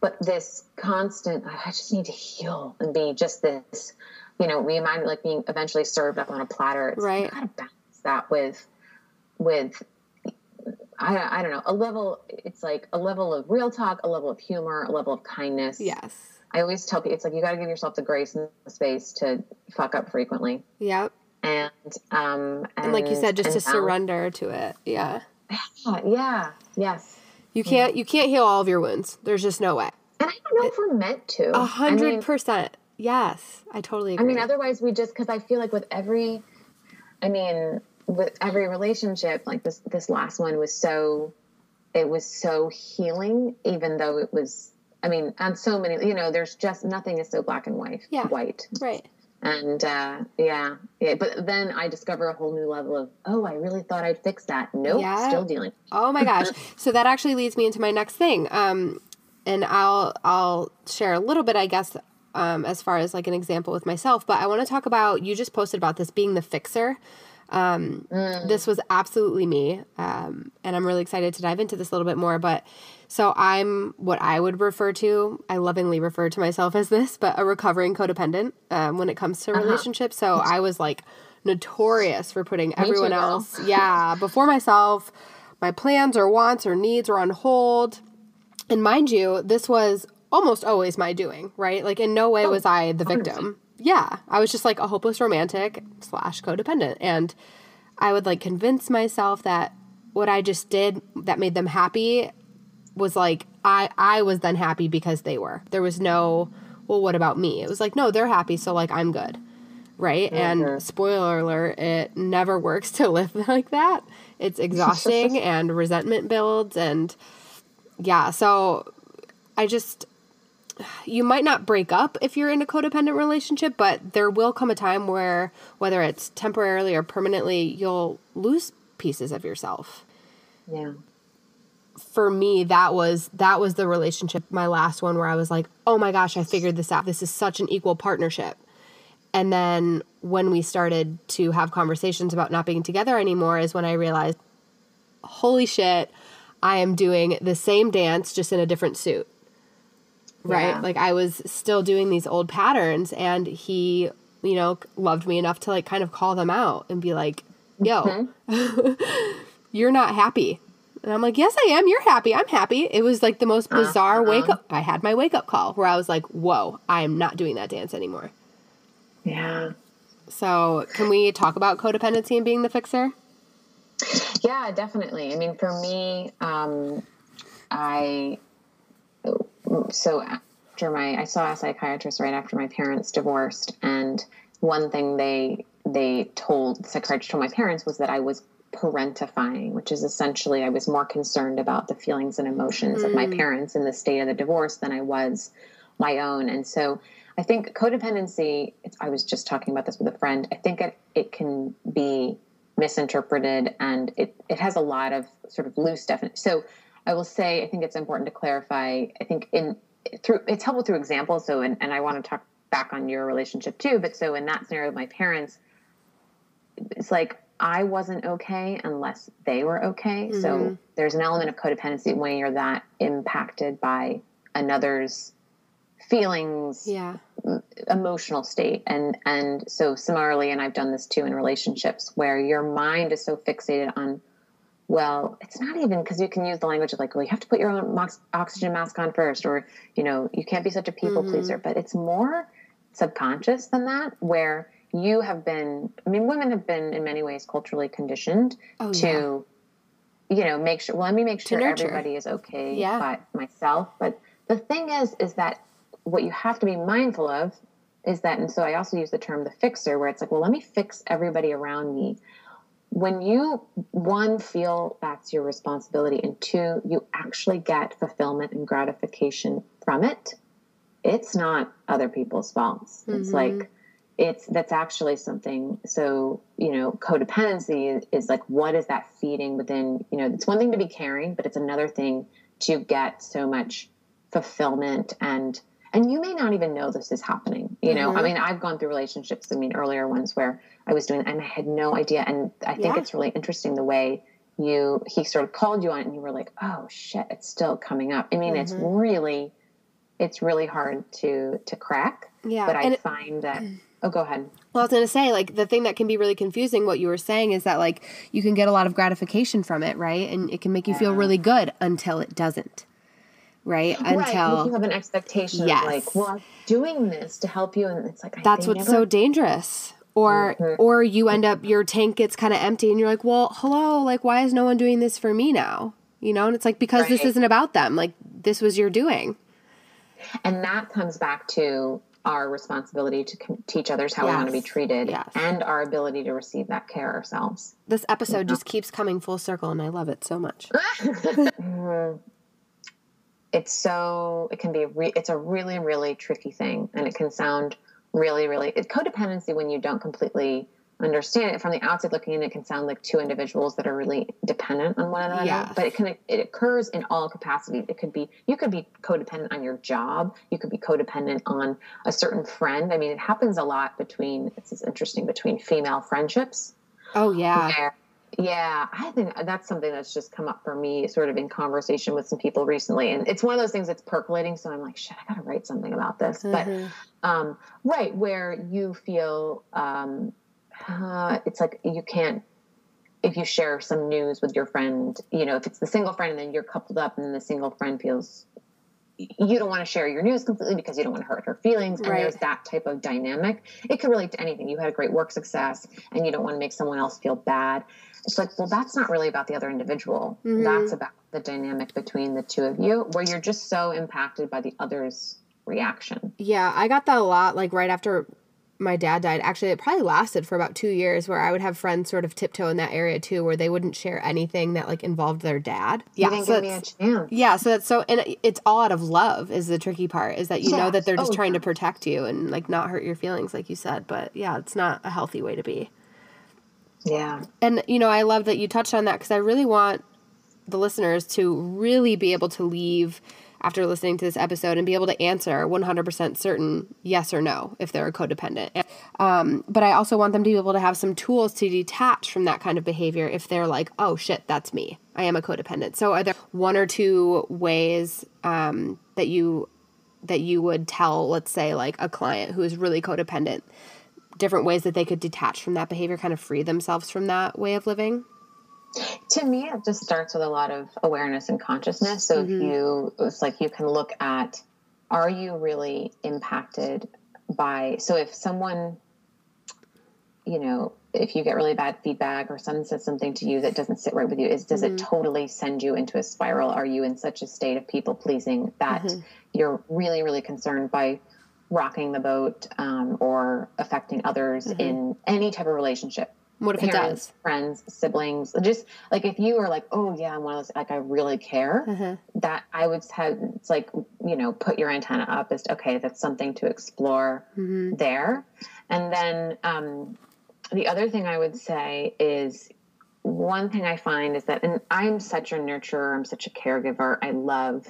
but this constant i just need to heal and be just this you know we imagine like being eventually served up on a platter it's Right. you gotta balance that with with I, I don't know a level it's like a level of real talk a level of humor a level of kindness Yes. i always tell people it's like you got to give yourself the grace and the space to fuck up frequently Yep. and um and, And like you said, just to balance- surrender to it. Yeah. yeah yes You mm-hmm. can't you can't heal all of your wounds. There's just no way. and i don't know if we're meant to A hundred percent. Yes. I totally agree. I mean, otherwise we just because I feel like with every, I mean, with every relationship, like this this last one was so, it was so healing, even though it was. I mean, on so many, you know, there's just nothing is so black and white. Yeah. White. right. And uh, yeah, yeah. But then I discover a whole new level of, oh, I really thought I'd fix that. Nope, Yeah. still dealing. Oh my gosh. so that actually leads me into my next thing. Um, and I'll I'll share a little bit, I guess, um, as far as like an example with myself. But I want to talk about you just posted about this being the fixer. Um, This was absolutely me, um, and I'm really excited to dive into this a little bit more. But so I'm what I would refer to. I lovingly refer to myself as this, but a recovering codependent um, when it comes to relationships. So I was like notorious for putting everyone else, yeah, before myself. My plans or wants or needs were on hold. And mind you, this was almost always my doing, right? Like in no way was I the victim. Yeah, I was just like a hopeless romantic slash codependent, and I would like convince myself that what I just did that made them happy was like I I was then happy because they were. There was no well, what about me? It was like no, they're happy, so like I'm good, right? And spoiler alert, it never works to live like that. It's exhausting and resentment builds and yeah, so I just you might not break up if you're in a codependent relationship, but there will come a time where whether it's temporarily or permanently, you'll lose pieces of yourself. Yeah. For me, that was that was the relationship, my last one where I was like, "Oh my gosh, I figured this out. This is such an equal partnership." And then when we started to have conversations about not being together anymore is when I realized, "Holy shit, I am doing the same dance just in a different suit." right Yeah. like i was still doing these old patterns and he you know loved me enough to like kind of call them out and be like yo mm-hmm. you're not happy and i'm like yes i am. You're happy. I'm happy. It was like the most bizarre wake up i had my wake up call where i was like whoa i am not doing that dance anymore. Yeah. so can we talk about codependency and being the fixer? Yeah, definitely. I mean, for me, um, I so after my I saw a psychiatrist right after my parents divorced, and one thing they they told the psychiatrist told my parents was that I was parentifying, which is essentially I was more concerned about the feelings and emotions of my mm. parents in the state of the divorce than I was my own, and so. I think codependency, it's, I was just talking about this with a friend. I think it, it can be misinterpreted and it, it has a lot of sort of loose definition. So I will say, I think it's important to clarify. I think in through it's helpful through examples. So, and, and I want to talk back on your relationship too. But so in that scenario, with my parents, it's like I wasn't okay unless they were okay. So mm-hmm. there's an element of codependency when you're that impacted by another's feelings, yeah. emotional state. And and so similarly and i've done this too in relationships where your mind is so fixated on well it's not even because you can use the language of like well you have to put your own mox- oxygen mask on first or you know you can't be such a people mm-hmm. pleaser. But it's more subconscious than that where you have been i mean women have been in many ways culturally conditioned Oh, to you know make sure well let me make sure everybody is okay Yeah. but myself. But the thing is is that what you have to be mindful of is that and so i also use the term the fixer where it's like well let me fix everybody around me. When you one feel that's your responsibility and two you actually get fulfillment and gratification from it it's not other people's faults. Mm-hmm. it's like it's that's actually something so you know codependency is like what is that feeding within you know it's one thing to be caring but it's another thing to get so much fulfillment and and you may not even know this is happening you know mm-hmm. i mean i've gone through relationships i mean earlier ones where i was doing and i had no idea and i think yeah. it's really interesting the way you he sort of called you on it and you were like oh shit it's still coming up i mean mm-hmm. it's really it's really hard to to crack yeah but i and find it, that oh go ahead well, I was going to say, like, the thing that can be really confusing, what you were saying, is that, like, you can get a lot of gratification from it, right? And it can make you feel really good until it doesn't right? Until right. you have an expectation yes. of like, well, I'm doing this to help you, and it's like that's what's never... so dangerous. Or mm-hmm. or you end up your tank gets kind of empty, and you're like, well, hello, like why is no one doing this for me now? You know, and it's like because right. this isn't about them. Like this was your doing. And that comes back to our responsibility to teach others how yes. we want to be treated yes. and our ability to receive that care ourselves. This episode just keeps coming full circle and I love it so much. It's so it can be re- it's a really really tricky thing and it can sound really really it, codependency when you don't completely understand it from the outside looking in it can sound like two individuals that are really dependent on one another yes. but it can it occurs in all capacities it could be you could be codependent on your job you could be codependent on a certain friend i mean it happens a lot between it's interesting between female friendships oh yeah yeah, I think that's something that's just come up for me sort of in conversation with some people recently. And it's one of those things that's percolating. So I'm like, shit, I got to write something about this. Mm-hmm. But, um, right, where you feel um, uh, it's like you can't, if you share some news with your friend, you know, if it's the single friend and then you're coupled up and then the single friend feels you don't want to share your news completely because you don't want to hurt her feelings. And right. there's that type of dynamic. It could relate to anything. You had a great work success and you don't want to make someone else feel bad it's like, well, that's not really about the other individual. Mm-hmm. That's about the dynamic between the two of you, where you're just so impacted by the other's reaction. Yeah, I got that a lot, like right after my dad died. Actually, it probably lasted for about two years where I would have friends sort of tiptoe in that area too, where they wouldn't share anything that like involved their dad. You yeah, so that's, Yeah, so that's so, and it's all out of love is the tricky part is that you know that they're just oh, trying yeah. to protect you and like not hurt your feelings, like you said. But yeah, it's not a healthy way to be. Yeah. And, you know, I love that you touched on that because I really want the listeners to really be able to leave after listening to this episode and be able to answer 100% certain yes or no if they're a codependent. Um, but I also want them to be able to have some tools to detach from that kind of behavior if they're like, oh shit, that's me. I am a codependent. So are there one or two ways um, that you that you would tell, let's say, like a client who is really codependent different ways that they could detach from that behavior, kind of free themselves from that way of living? To me, it just starts with a lot of awareness and consciousness. So mm-hmm. if you, it's like you can look at, are you really impacted by, so if someone, you know, if you get really bad feedback or someone says something to you that doesn't sit right with you, is does mm-hmm. it totally send you into a spiral? Are you in such a state of people pleasing that mm-hmm. you're really, really concerned by rocking the boat um, or affecting others mm-hmm. in any type of relationship. What if Parents, it does? Friends, siblings, just like if you are like, oh yeah, I'm one of those, like I really care, mm-hmm. that I would have, it's like, you know, put your antenna up Is okay, that's something to explore mm-hmm. there. And then um, the other thing I would say is one thing I find is that, and I'm such a nurturer, I'm such a caregiver, I love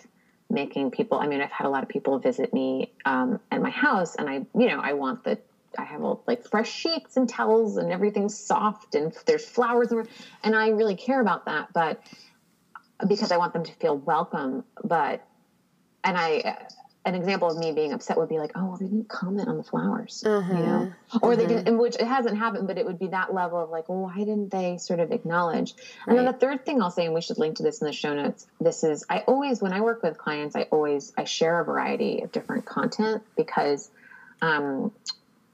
making people i mean i've had a lot of people visit me um, at my house and i you know i want the i have all like fresh sheets and towels and everything's soft and there's flowers and, and i really care about that but because i want them to feel welcome but and i an example of me being upset would be like, oh, well, they didn't comment on the flowers, uh-huh. you know, or uh-huh. they didn't, which it hasn't happened, but it would be that level of like, well, why didn't they sort of acknowledge? Right. And then the third thing I'll say, and we should link to this in the show notes. This is I always when I work with clients, I always I share a variety of different content because um,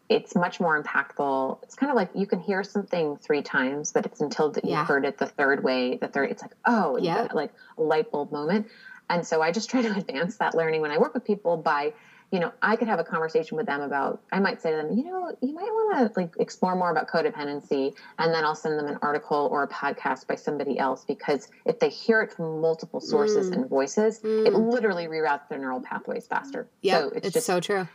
it's much more impactful. It's kind of like you can hear something three times, but it's until yeah. you heard it the third way, the third, it's like, oh, yeah, like a light bulb moment. And so I just try to advance that learning when I work with people by you know, I could have a conversation with them about, I might say to them, you know, you might want to like explore more about codependency. And then I'll send them an article or a podcast by somebody else because if they hear it from multiple sources mm. and voices, mm. it literally reroutes their neural pathways faster. Yeah, so it's, it's just, so true.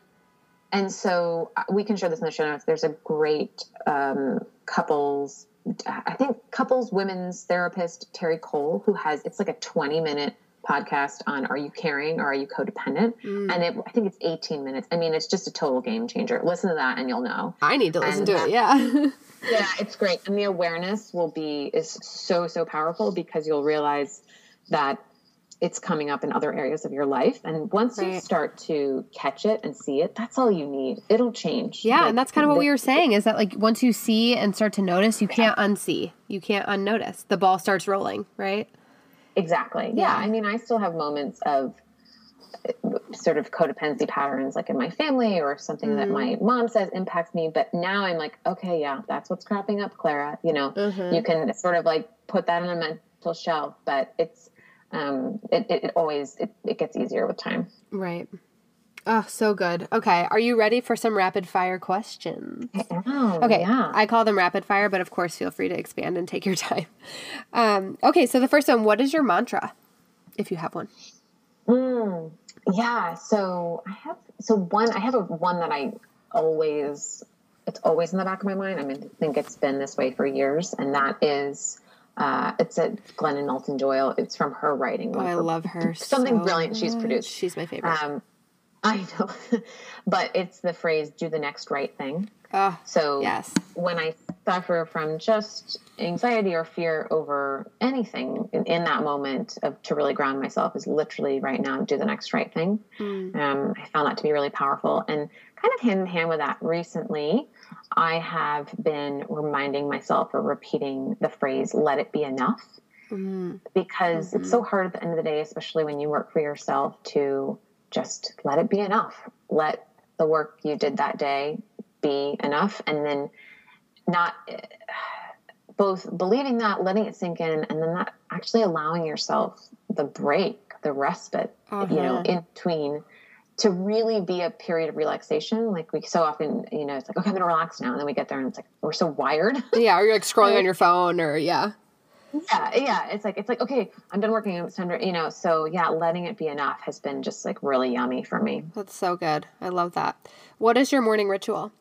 And so uh, we can share this in the show notes. There's a great um, couples, I think couples women's therapist, Terri Cole, who has, it's like a 20 minute podcast on are you caring or are you codependent? Mm. and it, i think it's 18 minutes. I mean it's just a total game changer. Listen to that and you'll know. I need to listen and, to it yeah. Yeah it's great. And the awareness will be is so so powerful because you'll realize that it's coming up in other areas of your life and once right. you start to catch it and see it that's all you need it'll change yeah like, and that's kind of what we were saying is that like once you see and start to notice you can't unsee you can't unnotice the ball starts rolling right Exactly. Yeah. yeah. I mean, I still have moments of uh, sort of codependency patterns like in my family or something mm-hmm. that my mom says impacts me but now i'm like okay yeah that's what's cropping up clara you know mm-hmm. you can sort of like put that on a mental shelf but it's um it, it, it always it, it gets easier with time right Oh, so good. Okay. Are you ready for some rapid fire questions? Oh, okay. Yeah. I call them rapid fire, but of course, feel free to expand and take your time. Um, okay. So, the first one what is your mantra, if you have one? Mm, yeah. So, I have, so one, I have a one that I always, it's always in the back of my mind. I mean, I think it's been this way for years, and that is, uh, it's a Glennon Melton Doyle. It's from her writing. Oh, I her, love her. Something so brilliant she's produced. She's my favorite. Um, I know, but it's the phrase "do the next right thing." Oh, so yes, when I suffer from just anxiety or fear over anything in, in, that moment of to really ground myself is literally right now do the next right thing. Mm. Um, I found that to be really powerful and kind of hand in hand with that. Recently, I have been reminding myself or repeating the phrase "let it be enough." Mm. Because mm-hmm. it's so hard at the end of the day, especially when you work for yourself, to just let it be enough. Let the work you did that day be enough. And then not both believing that, letting it sink in, and then not actually allowing yourself the break, the respite, uh-huh. you know, uh-huh. in between to really be a period of relaxation. Like we so often, you know, it's like, okay, I'm gonna relax now. And then we get there and it's like, we're so wired. Yeah. Or you're like scrolling on your phone or yeah yeah yeah it's like it's like okay i'm done working to you know so yeah letting it be enough has been just like really yummy for me that's so good i love that what is your morning ritual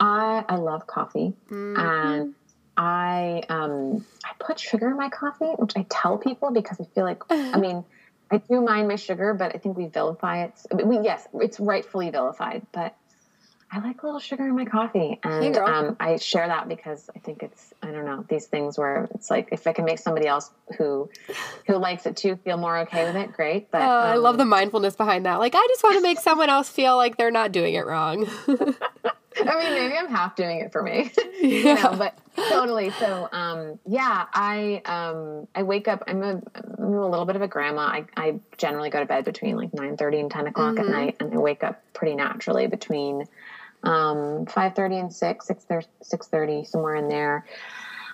i i love coffee mm-hmm. and i um i put sugar in my coffee which i tell people because i feel like i mean i do mind my sugar but i think we vilify it I mean, we, yes it's rightfully vilified but I like a little sugar in my coffee, and um, I share that because I think it's I don't know these things where it's like if I can make somebody else who who likes it too feel more okay with it, great. But um, I love um, the mindfulness behind that. Like I just want to make someone else feel like they're not doing it wrong. I mean, maybe I'm half doing it for me, yeah. you know, but totally. So, um, yeah, I, um, I wake up, I'm a, I'm a little bit of a grandma. I, I generally go to bed between like 9 30 and 10 o'clock mm-hmm. at night. And I wake up pretty naturally between, um, 5.30 and 6, 6, 6.30, somewhere in there.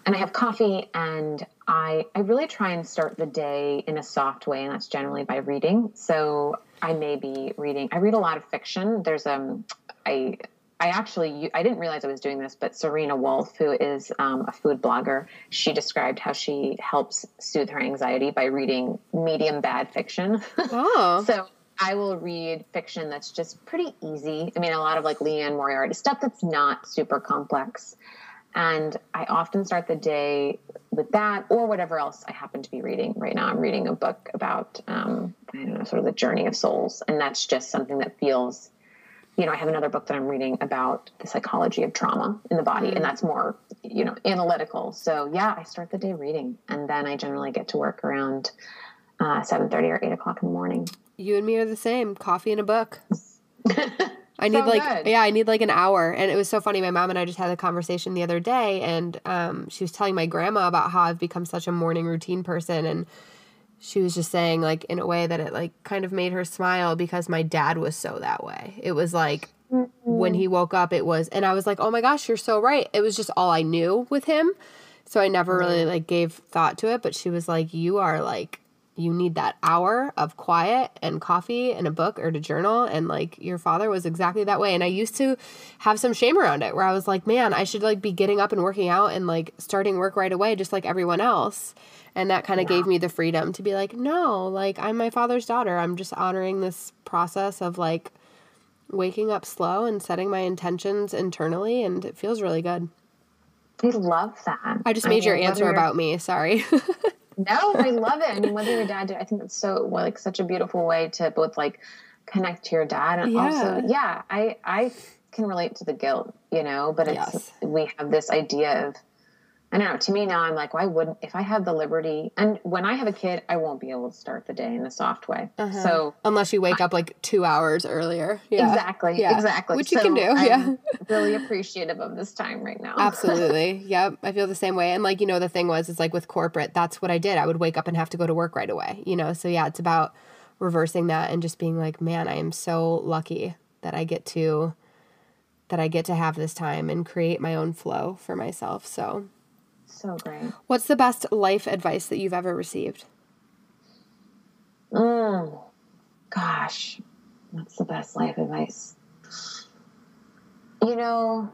And I have coffee and I, I really try and start the day in a soft way. And that's generally by reading. So I may be reading, I read a lot of fiction. There's, um, I, I actually I didn't realize I was doing this, but Serena Wolf, who is um, a food blogger, she described how she helps soothe her anxiety by reading medium bad fiction. Oh, so I will read fiction that's just pretty easy. I mean, a lot of like Liane Moriarty stuff that's not super complex. And I often start the day with that or whatever else I happen to be reading. Right now, I'm reading a book about, um, I don't know, sort of the journey of souls. And that's just something that feels, you know, I have another book that I'm reading about the psychology of trauma in the body. And mm. that's more, you know, analytical. So yeah, I start the day reading. And then I generally get to work around uh, 7.30 or 8 o'clock in the morning you and me are the same. Coffee and a book. I need so like good. yeah, I need like an hour. And it was so funny. My mom and I just had a conversation the other day, and um, she was telling my grandma about how I've become such a morning routine person, and she was just saying like in a way that it like kind of made her smile because my dad was so that way. It was like mm-hmm. when he woke up, it was, and I was like, oh my gosh, you're so right. It was just all I knew with him, so I never really like gave thought to it. But she was like, you are like you need that hour of quiet and coffee and a book or to journal and like your father was exactly that way and i used to have some shame around it where i was like man i should like be getting up and working out and like starting work right away just like everyone else and that kind of yeah. gave me the freedom to be like no like i'm my father's daughter i'm just honoring this process of like waking up slow and setting my intentions internally and it feels really good i love that i just made I your answer about me sorry no, I love it. I mean, whether your dad did, I think that's so like such a beautiful way to both like connect to your dad and yeah. also, yeah, I I can relate to the guilt, you know, but it's yes. we have this idea of I don't know. To me now, I'm like, why wouldn't if I have the liberty? And when I have a kid, I won't be able to start the day in the soft way. Uh-huh. So unless you wake I, up like two hours earlier, yeah. exactly, yeah. exactly, which so you can do. I'm yeah, really appreciative of this time right now. Absolutely, yep. I feel the same way. And like you know, the thing was, it's like with corporate, that's what I did. I would wake up and have to go to work right away. You know, so yeah, it's about reversing that and just being like, man, I am so lucky that I get to that I get to have this time and create my own flow for myself. So so great. What's the best life advice that you've ever received? Mm, gosh, what's the best life advice? You know,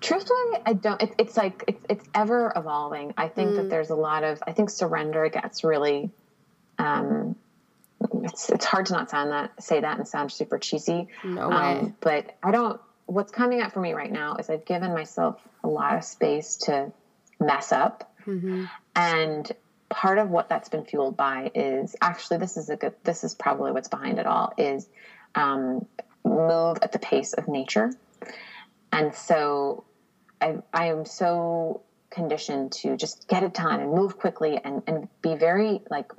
truthfully, I don't. It, it's like it's it's ever evolving. I think mm. that there's a lot of. I think surrender gets really. Um, it's it's hard to not sound that say that and sound super cheesy. No way. Um, but I don't. What's coming up for me right now is I've given myself a lot of space to mess up. Mm-hmm. And part of what that's been fueled by is actually this is a good this is probably what's behind it all is um, move at the pace of nature and so I, I am so conditioned to just get it done and move quickly and, and be very like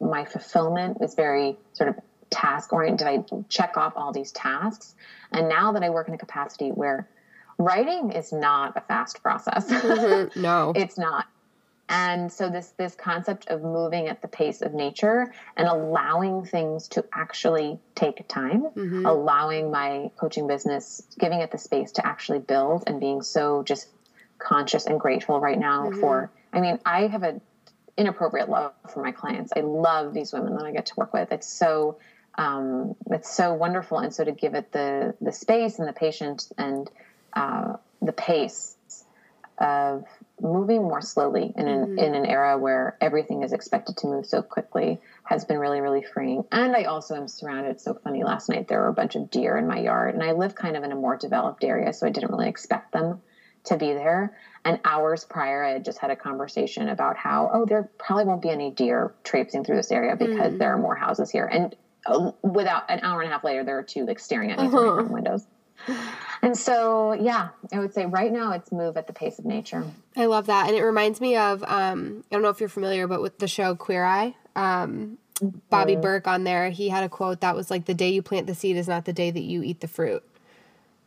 my fulfillment is very sort of task oriented i check off all these tasks and now that i work in a capacity where writing is not a fast process. Mm-hmm. No, it's not. And so this this concept of moving at the pace of nature and allowing things to actually take time, mm-hmm. allowing my coaching business, giving it the space to actually build and being so just conscious and grateful right now mm-hmm. for I mean, I have an inappropriate love for my clients. I love these women that I get to work with. It's so um, it's so wonderful and so to give it the the space and the patience and uh, the pace of moving more slowly in an, mm-hmm. in an era where everything is expected to move so quickly has been really really freeing and i also am surrounded so funny last night there were a bunch of deer in my yard and i live kind of in a more developed area so i didn't really expect them to be there and hours prior i had just had a conversation about how oh there probably won't be any deer traipsing through this area because mm-hmm. there are more houses here and uh, without an hour and a half later there are two like staring at me uh-huh. through my windows and so, yeah, I would say right now it's move at the pace of nature. I love that. And it reminds me of, um, I don't know if you're familiar, but with the show Queer Eye, um, Bobby. Berk on there, he had a quote that was like, the day you plant the seed is not the day that you eat the fruit.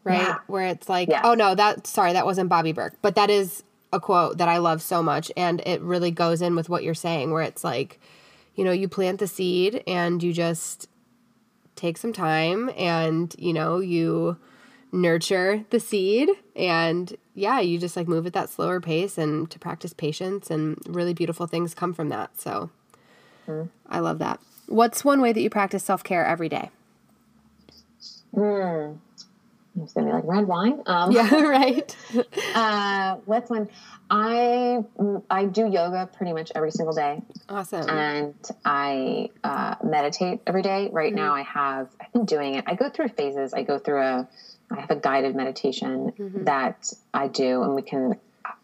Right? Yeah. Where it's like, oh no, that, sorry, that wasn't Bobby Berk, but that is a quote that I love so much. And it really goes in with what you're saying, where it's like, you know, you plant the seed and you just take some time and, you know, you, nurture the seed and yeah you just like move at that slower pace and to practice patience and really beautiful things come from that so mm. i love that what's one way that you practice self-care every day Hmm. It's gonna be like red wine. Um, yeah, right. uh, what's one? I I do yoga pretty much every single day. Awesome. And I uh, meditate every day. Right mm-hmm. now, I have I've been doing it. I go through phases. I go through a I have a guided meditation mm-hmm. that I do, and we can.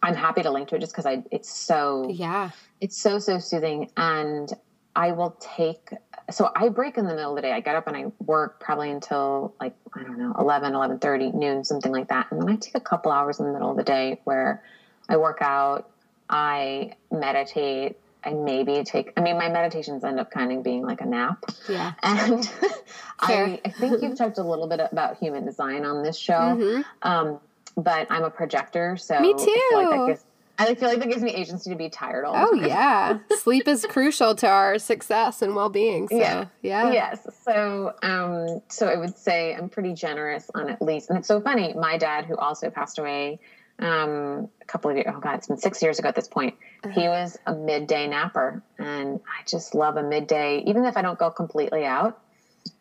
I'm happy to link to it just because I. It's so. Yeah. It's so so soothing, and I will take. So I break in the middle of the day. I get up and I work probably until like I don't know 11, 11:30, noon, something like that, and then I take a couple hours in the middle of the day where I work out, I meditate, I maybe take, I mean, my meditations end up kind of being like a nap. Yeah. And I, I, think you've talked a little bit about human design on this show. Mm-hmm. Um, but I'm a projector. So me too. I feel, like that gives, I feel like that gives me agency to be tired all Oh, yeah. Sleep is crucial to our success and well being. So, yeah. yeah. Yes. So, um, so I would say I'm pretty generous on at least, and it's so funny. My dad, who also passed away um, a couple of years. Oh God, it's been six years ago at this point. Uh-huh. He was a midday napper, and I just love a midday, even if I don't go completely out.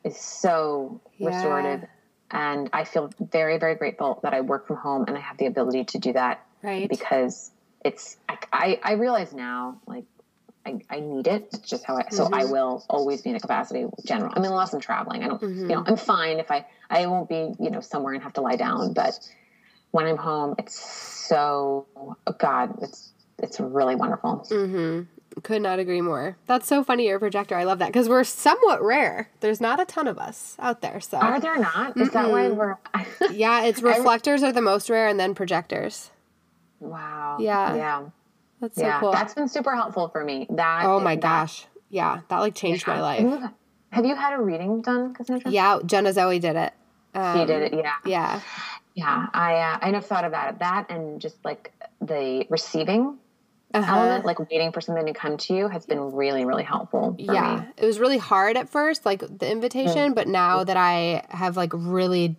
It's so yeah. restorative, and I feel very, very grateful that I work from home and I have the ability to do that. Right. Because it's I, I, I realize now like I, I need it. It's just how I, so mm-hmm. I will always be in a capacity general. I mean, unless I'm traveling, I don't, mm-hmm. you know, I'm fine if I, I won't be, you know, somewhere and have to lie down. But when I'm home, it's so, God, it's, it's really wonderful. Mm-hmm. Could not agree more. That's so funny. You're projector. I love that because we're somewhat rare. There's not a ton of us out there. So are there not? Is Mm-mm. that why we're? yeah, it's reflectors are the most rare, and then projectors. Wow. Yeah. Yeah. That's so yeah, cool. That's been super helpful for me. That Oh my that, gosh. Yeah, that like changed yeah. my life. Have you had a reading done, Cassandra? Yeah, Jenna Zoe did it. Um, she did it, yeah. Yeah. Yeah, I uh, I never thought about it. That and just like the receiving uh-huh. element, like waiting for something to come to you, has been really, really helpful. yeah, me. it was really hard at first, like the invitation, mm. but now that I have like really,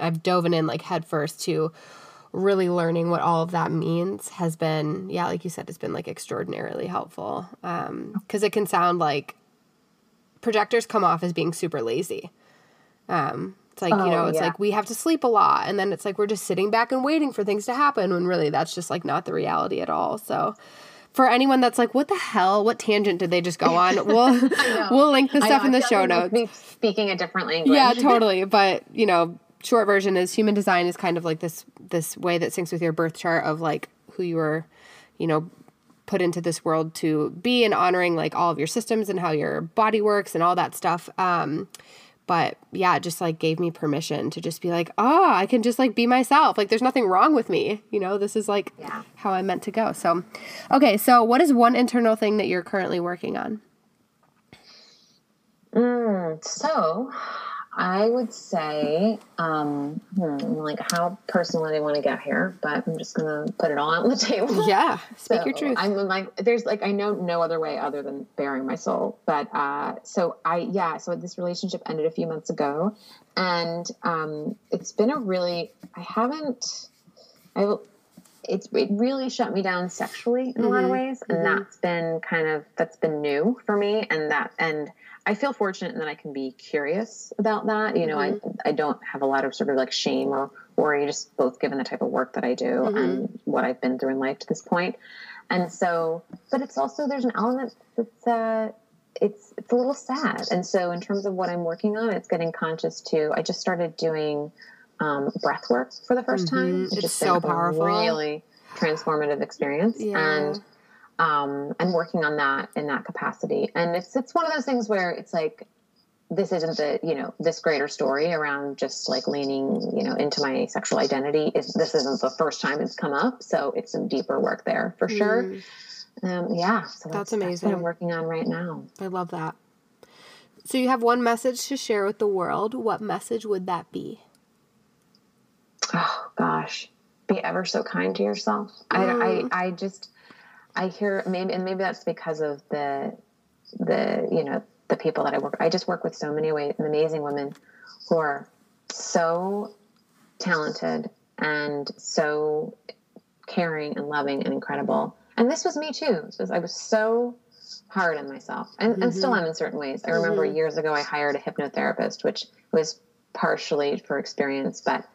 I've dove in like head first to really learning what all of that means has been, yeah, like you said, it's been like extraordinarily helpful. Um, cause it can sound like projectors come off as being super lazy. Um, it's like, oh, you know, it's yeah. like we have to sleep a lot. And then it's like we're just sitting back and waiting for things to happen when really that's just like not the reality at all. So, for anyone that's like, what the hell? What tangent did they just go on? We'll we'll link the stuff in the show notes. speaking a different language. Yeah, totally. But you know, short version is human design is kind of like this this way that syncs with your birth chart of like who you were, you know, put into this world to be and honoring like all of your systems and how your body works and all that stuff. Um, but yeah, it just like gave me permission to just be like, oh, I can just like be myself. Like there's nothing wrong with me. You know, this is like yeah. how I'm meant to go. So, okay. So what is one internal thing that you're currently working on? Mm, so I would say, um, hmm, like how personal I want to get here, but I'm just gonna put it all on the table. Yeah, speak so your truth. I'm like, there's like I know no other way other than bearing my soul. But uh, so I, yeah, so this relationship ended a few months ago, and um, it's been a really, I haven't, I, it's it really shut me down sexually in mm-hmm. a lot of mm-hmm. ways, and mm-hmm. that's been kind of that's been new for me, and that and I feel fortunate that I can be curious about that. You know, mm-hmm. I I don't have a lot of sort of like shame or worry, just both given the type of work that I do mm-hmm. and what I've been through in life to this point. And so, but it's also there's an element that's uh, it's it's a little sad. And so, in terms of what I'm working on, it's getting conscious to. I just started doing um, breath work for the 1st mm-hmm. time. It's, just so powerful, really transformative experience. Yeah. And um, I'm working on that in that capacity. And it's it's one of those things where it's like this isn't the you know this greater story around just like leaning you know into my sexual identity. Is this isn't the first time it's come up, so it's some deeper work there for sure. Mm. Um, yeah, so that's, that's amazing. That's I'm working on right now. I love that. So you have one message to share with the world. What message would that be? Oh gosh, be ever so kind to yourself. Mm. I, I I just I hear maybe, and maybe that's because of the, the, you know, the people that I work. I just work with so many amazing women who are so talented and so caring and loving and incredible. And this was me too. Was, I was so hard on myself and, mm-hmm. and still am in certain ways. I remember mm-hmm. years ago I hired a hypnotherapist, which was partially for experience, but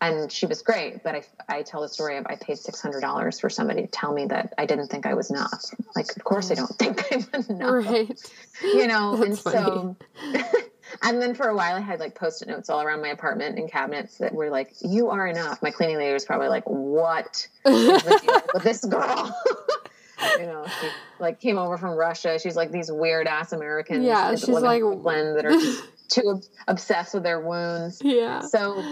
and she was great but i, I tell the story of i paid $600 for somebody to tell me that i didn't think i was enough like of course i don't think i'm enough right you know and funny. so and then for a while i had like post-it notes all around my apartment and cabinets that were like you are enough my cleaning lady was probably like what with this girl you know, she like came over from Russia. She's like these weird ass Americans. Yeah, she's like blend that are too obsessed with their wounds. Yeah. So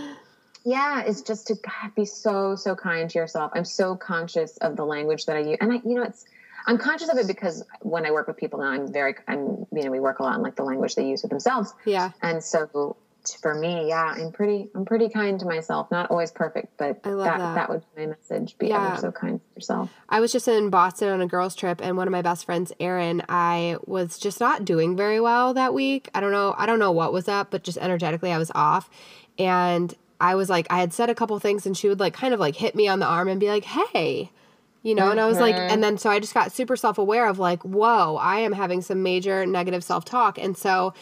yeah it's just to God, be so so kind to yourself. I'm so conscious of the language that i use and i you know it's i'm conscious of it because when i work with people now i'm very i'm you know we work a lot on like the language they use with themselves. Yeah. And so for me yeah i'm pretty i'm pretty kind to myself. Not always perfect but that, that, that would be my message be yeah. ever so kind to yourself. I was just in boston on a girls trip and one of my best friends erin i was just not doing very well that week. I don't know i don't know what was up but just energetically i was off. And I was like, I had said a couple things and she would like kind of like hit me on the arm and be like, hey, you know, and I was like, Mm-hmm. and then so I just got super self aware of like, whoa, I am having some major negative self talk. And so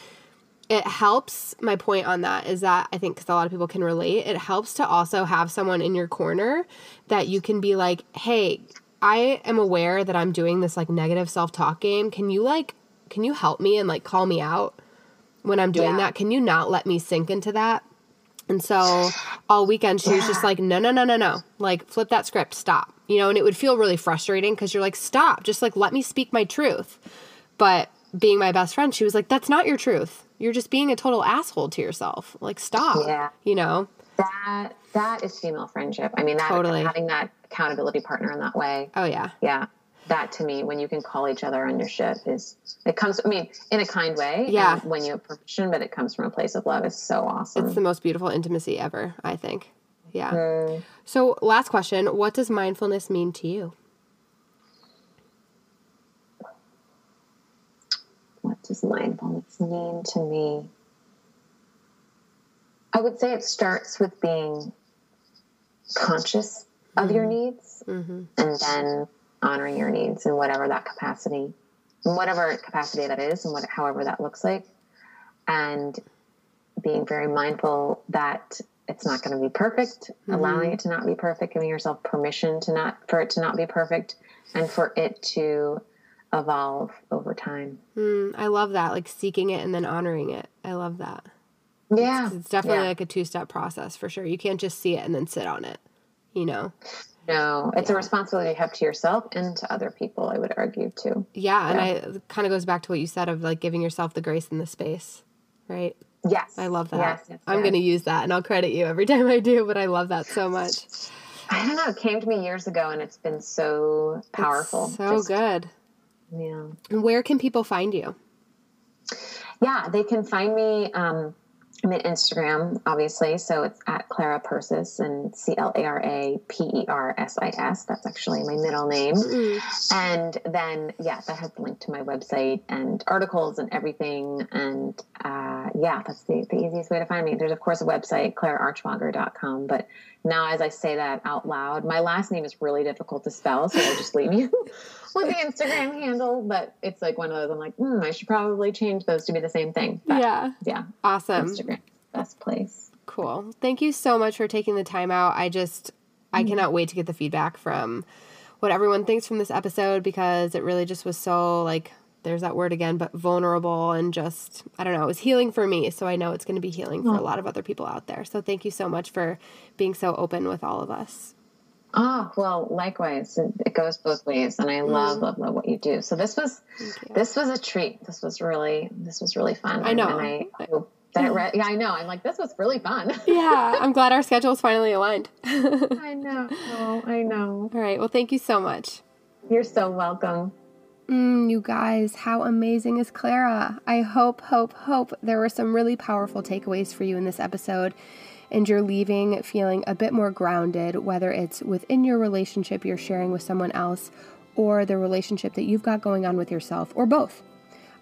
it helps. My point on that is that I think because a lot of people can relate, it helps to also have someone in your corner that you can be like, hey, I am aware that I'm doing this like negative self talk game. Can you like, can you help me and like call me out when I'm doing Yeah. that? Can you not let me sink into that? And so all weekend she was just like, no, no, no, no, no. Like flip that script, stop. You know, and it would feel really frustrating because you're like, stop, just like let me speak my truth. But being my best friend, she was like, that's not your truth. You're just being a total asshole to yourself. Like stop. Yeah. You know? That that is female friendship. I mean, that Totally. having that accountability partner in that way. Oh yeah. Yeah. That to me, when you can call each other on your shit, is it comes. I mean, in a kind way. Yeah. when you have permission, but it comes from a place of love. is so awesome. It's the most beautiful intimacy ever, I think. Yeah. Mm. So last question, what does mindfulness mean to you? what does mindfulness mean to me? I would say it starts with being conscious of your needs Mm-hmm. and then honoring your needs in whatever that capacity, in whatever capacity that is, and what, however that looks like, and being very mindful that it's not going to be perfect, allowing it to not be perfect, giving yourself permission to not for it to not be perfect, and for it to evolve over time. Mm, I love that, like seeking it and then honoring it. I love that. Yeah, It's definitely Yeah. like a two step process for sure. You can't just see it and then sit on it, you know? No, it's Yeah. a responsibility you have to yourself and to other people. I would argue too. Yeah. And I it kind of goes back to what you said of like giving yourself the grace and the space, right? Yes, I love that. Yes, yes, I'm yes. going to use that and I'll credit you every time I do, but I love that so much. I don't know. It came to me years ago, and it's been so powerful. It's so Just- good. Yeah. And where can people find you? Yeah, they can find me. Um, I'm at Instagram, obviously. So it's at Clara Persis and C L A R A P E R S I S. That's actually my middle name. And then, yeah, that has the link to my website and articles and everything. And uh, yeah, that's the, the easiest way to find me. There's, of course, a website, claraartschwager.com. But now, as I say that out loud, my last name is really difficult to spell. So I'll just leave you with the Instagram handle. But it's like one of those, I'm like, hmm, I should probably change those to be the same thing. But Yeah. yeah, Awesome. Instagram, best place. Cool. Thank you so much for taking the time out. I just, I cannot wait to get the feedback from what everyone thinks from this episode because it really just was so like, there's that word again, but vulnerable and just, I don't know, it was healing for me. So I know it's going to be healing for a lot of other people out there. So thank you so much for being so open with all of us. Oh, well, likewise. It, it goes both ways. And I love, love, love what you do. So this was, this was a treat. This was really, this was really fun. I know. And I hope that it, re- yeah, I know. I'm like, this was really fun. Yeah. I'm glad our schedules finally aligned. I know. Oh, I know. All right. Well, thank you so much. You're so welcome. Mm, you guys, how amazing is Clara? I hope, hope, hope there were some really powerful takeaways for you in this episode and you're leaving feeling a bit more grounded, whether it's within your relationship you're sharing with someone else or the relationship that you've got going on with yourself, or both.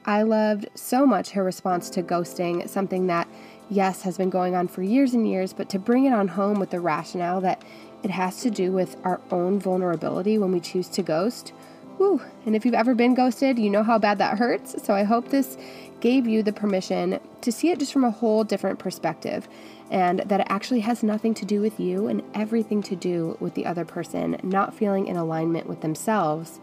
I loved so much her response to ghosting, something that, yes, has been going on for years and years, but to bring it on home with the rationale that it has to do with our own vulnerability when we choose to ghost. Whew. And if you've ever been ghosted, you know how bad that hurts. So I hope this gave you the permission to see it just from a whole different perspective and that it actually has nothing to do with you and everything to do with the other person not feeling in alignment with themselves,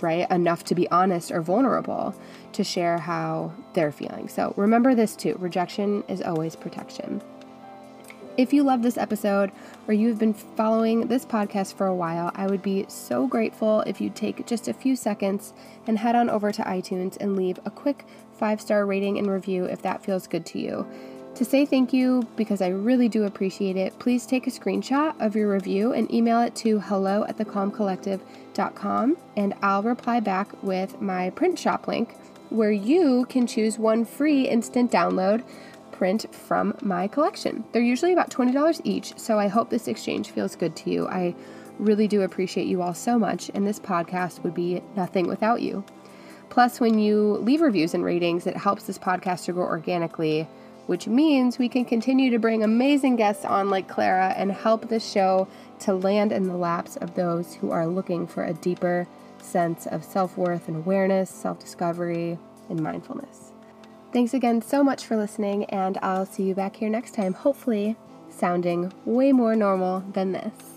right? Enough to be honest or vulnerable to share how they're feeling. So remember this too rejection is always protection. If you love this episode or you've been following this podcast for a while, I would be so grateful if you'd take just a few seconds and head on over to iTunes and leave a quick five star rating and review if that feels good to you. To say thank you, because I really do appreciate it, please take a screenshot of your review and email it to hello at thecalmcollective.com and I'll reply back with my print shop link where you can choose one free instant download print from my collection. They're usually about $20 each, so I hope this exchange feels good to you. I really do appreciate you all so much, and this podcast would be nothing without you. Plus, when you leave reviews and ratings, it helps this podcast to grow organically which means we can continue to bring amazing guests on like Clara and help the show to land in the laps of those who are looking for a deeper sense of self worth and awareness, self discovery, and mindfulness. Thanks again so much for listening, and I'll see you back here next time, hopefully sounding way more normal than this.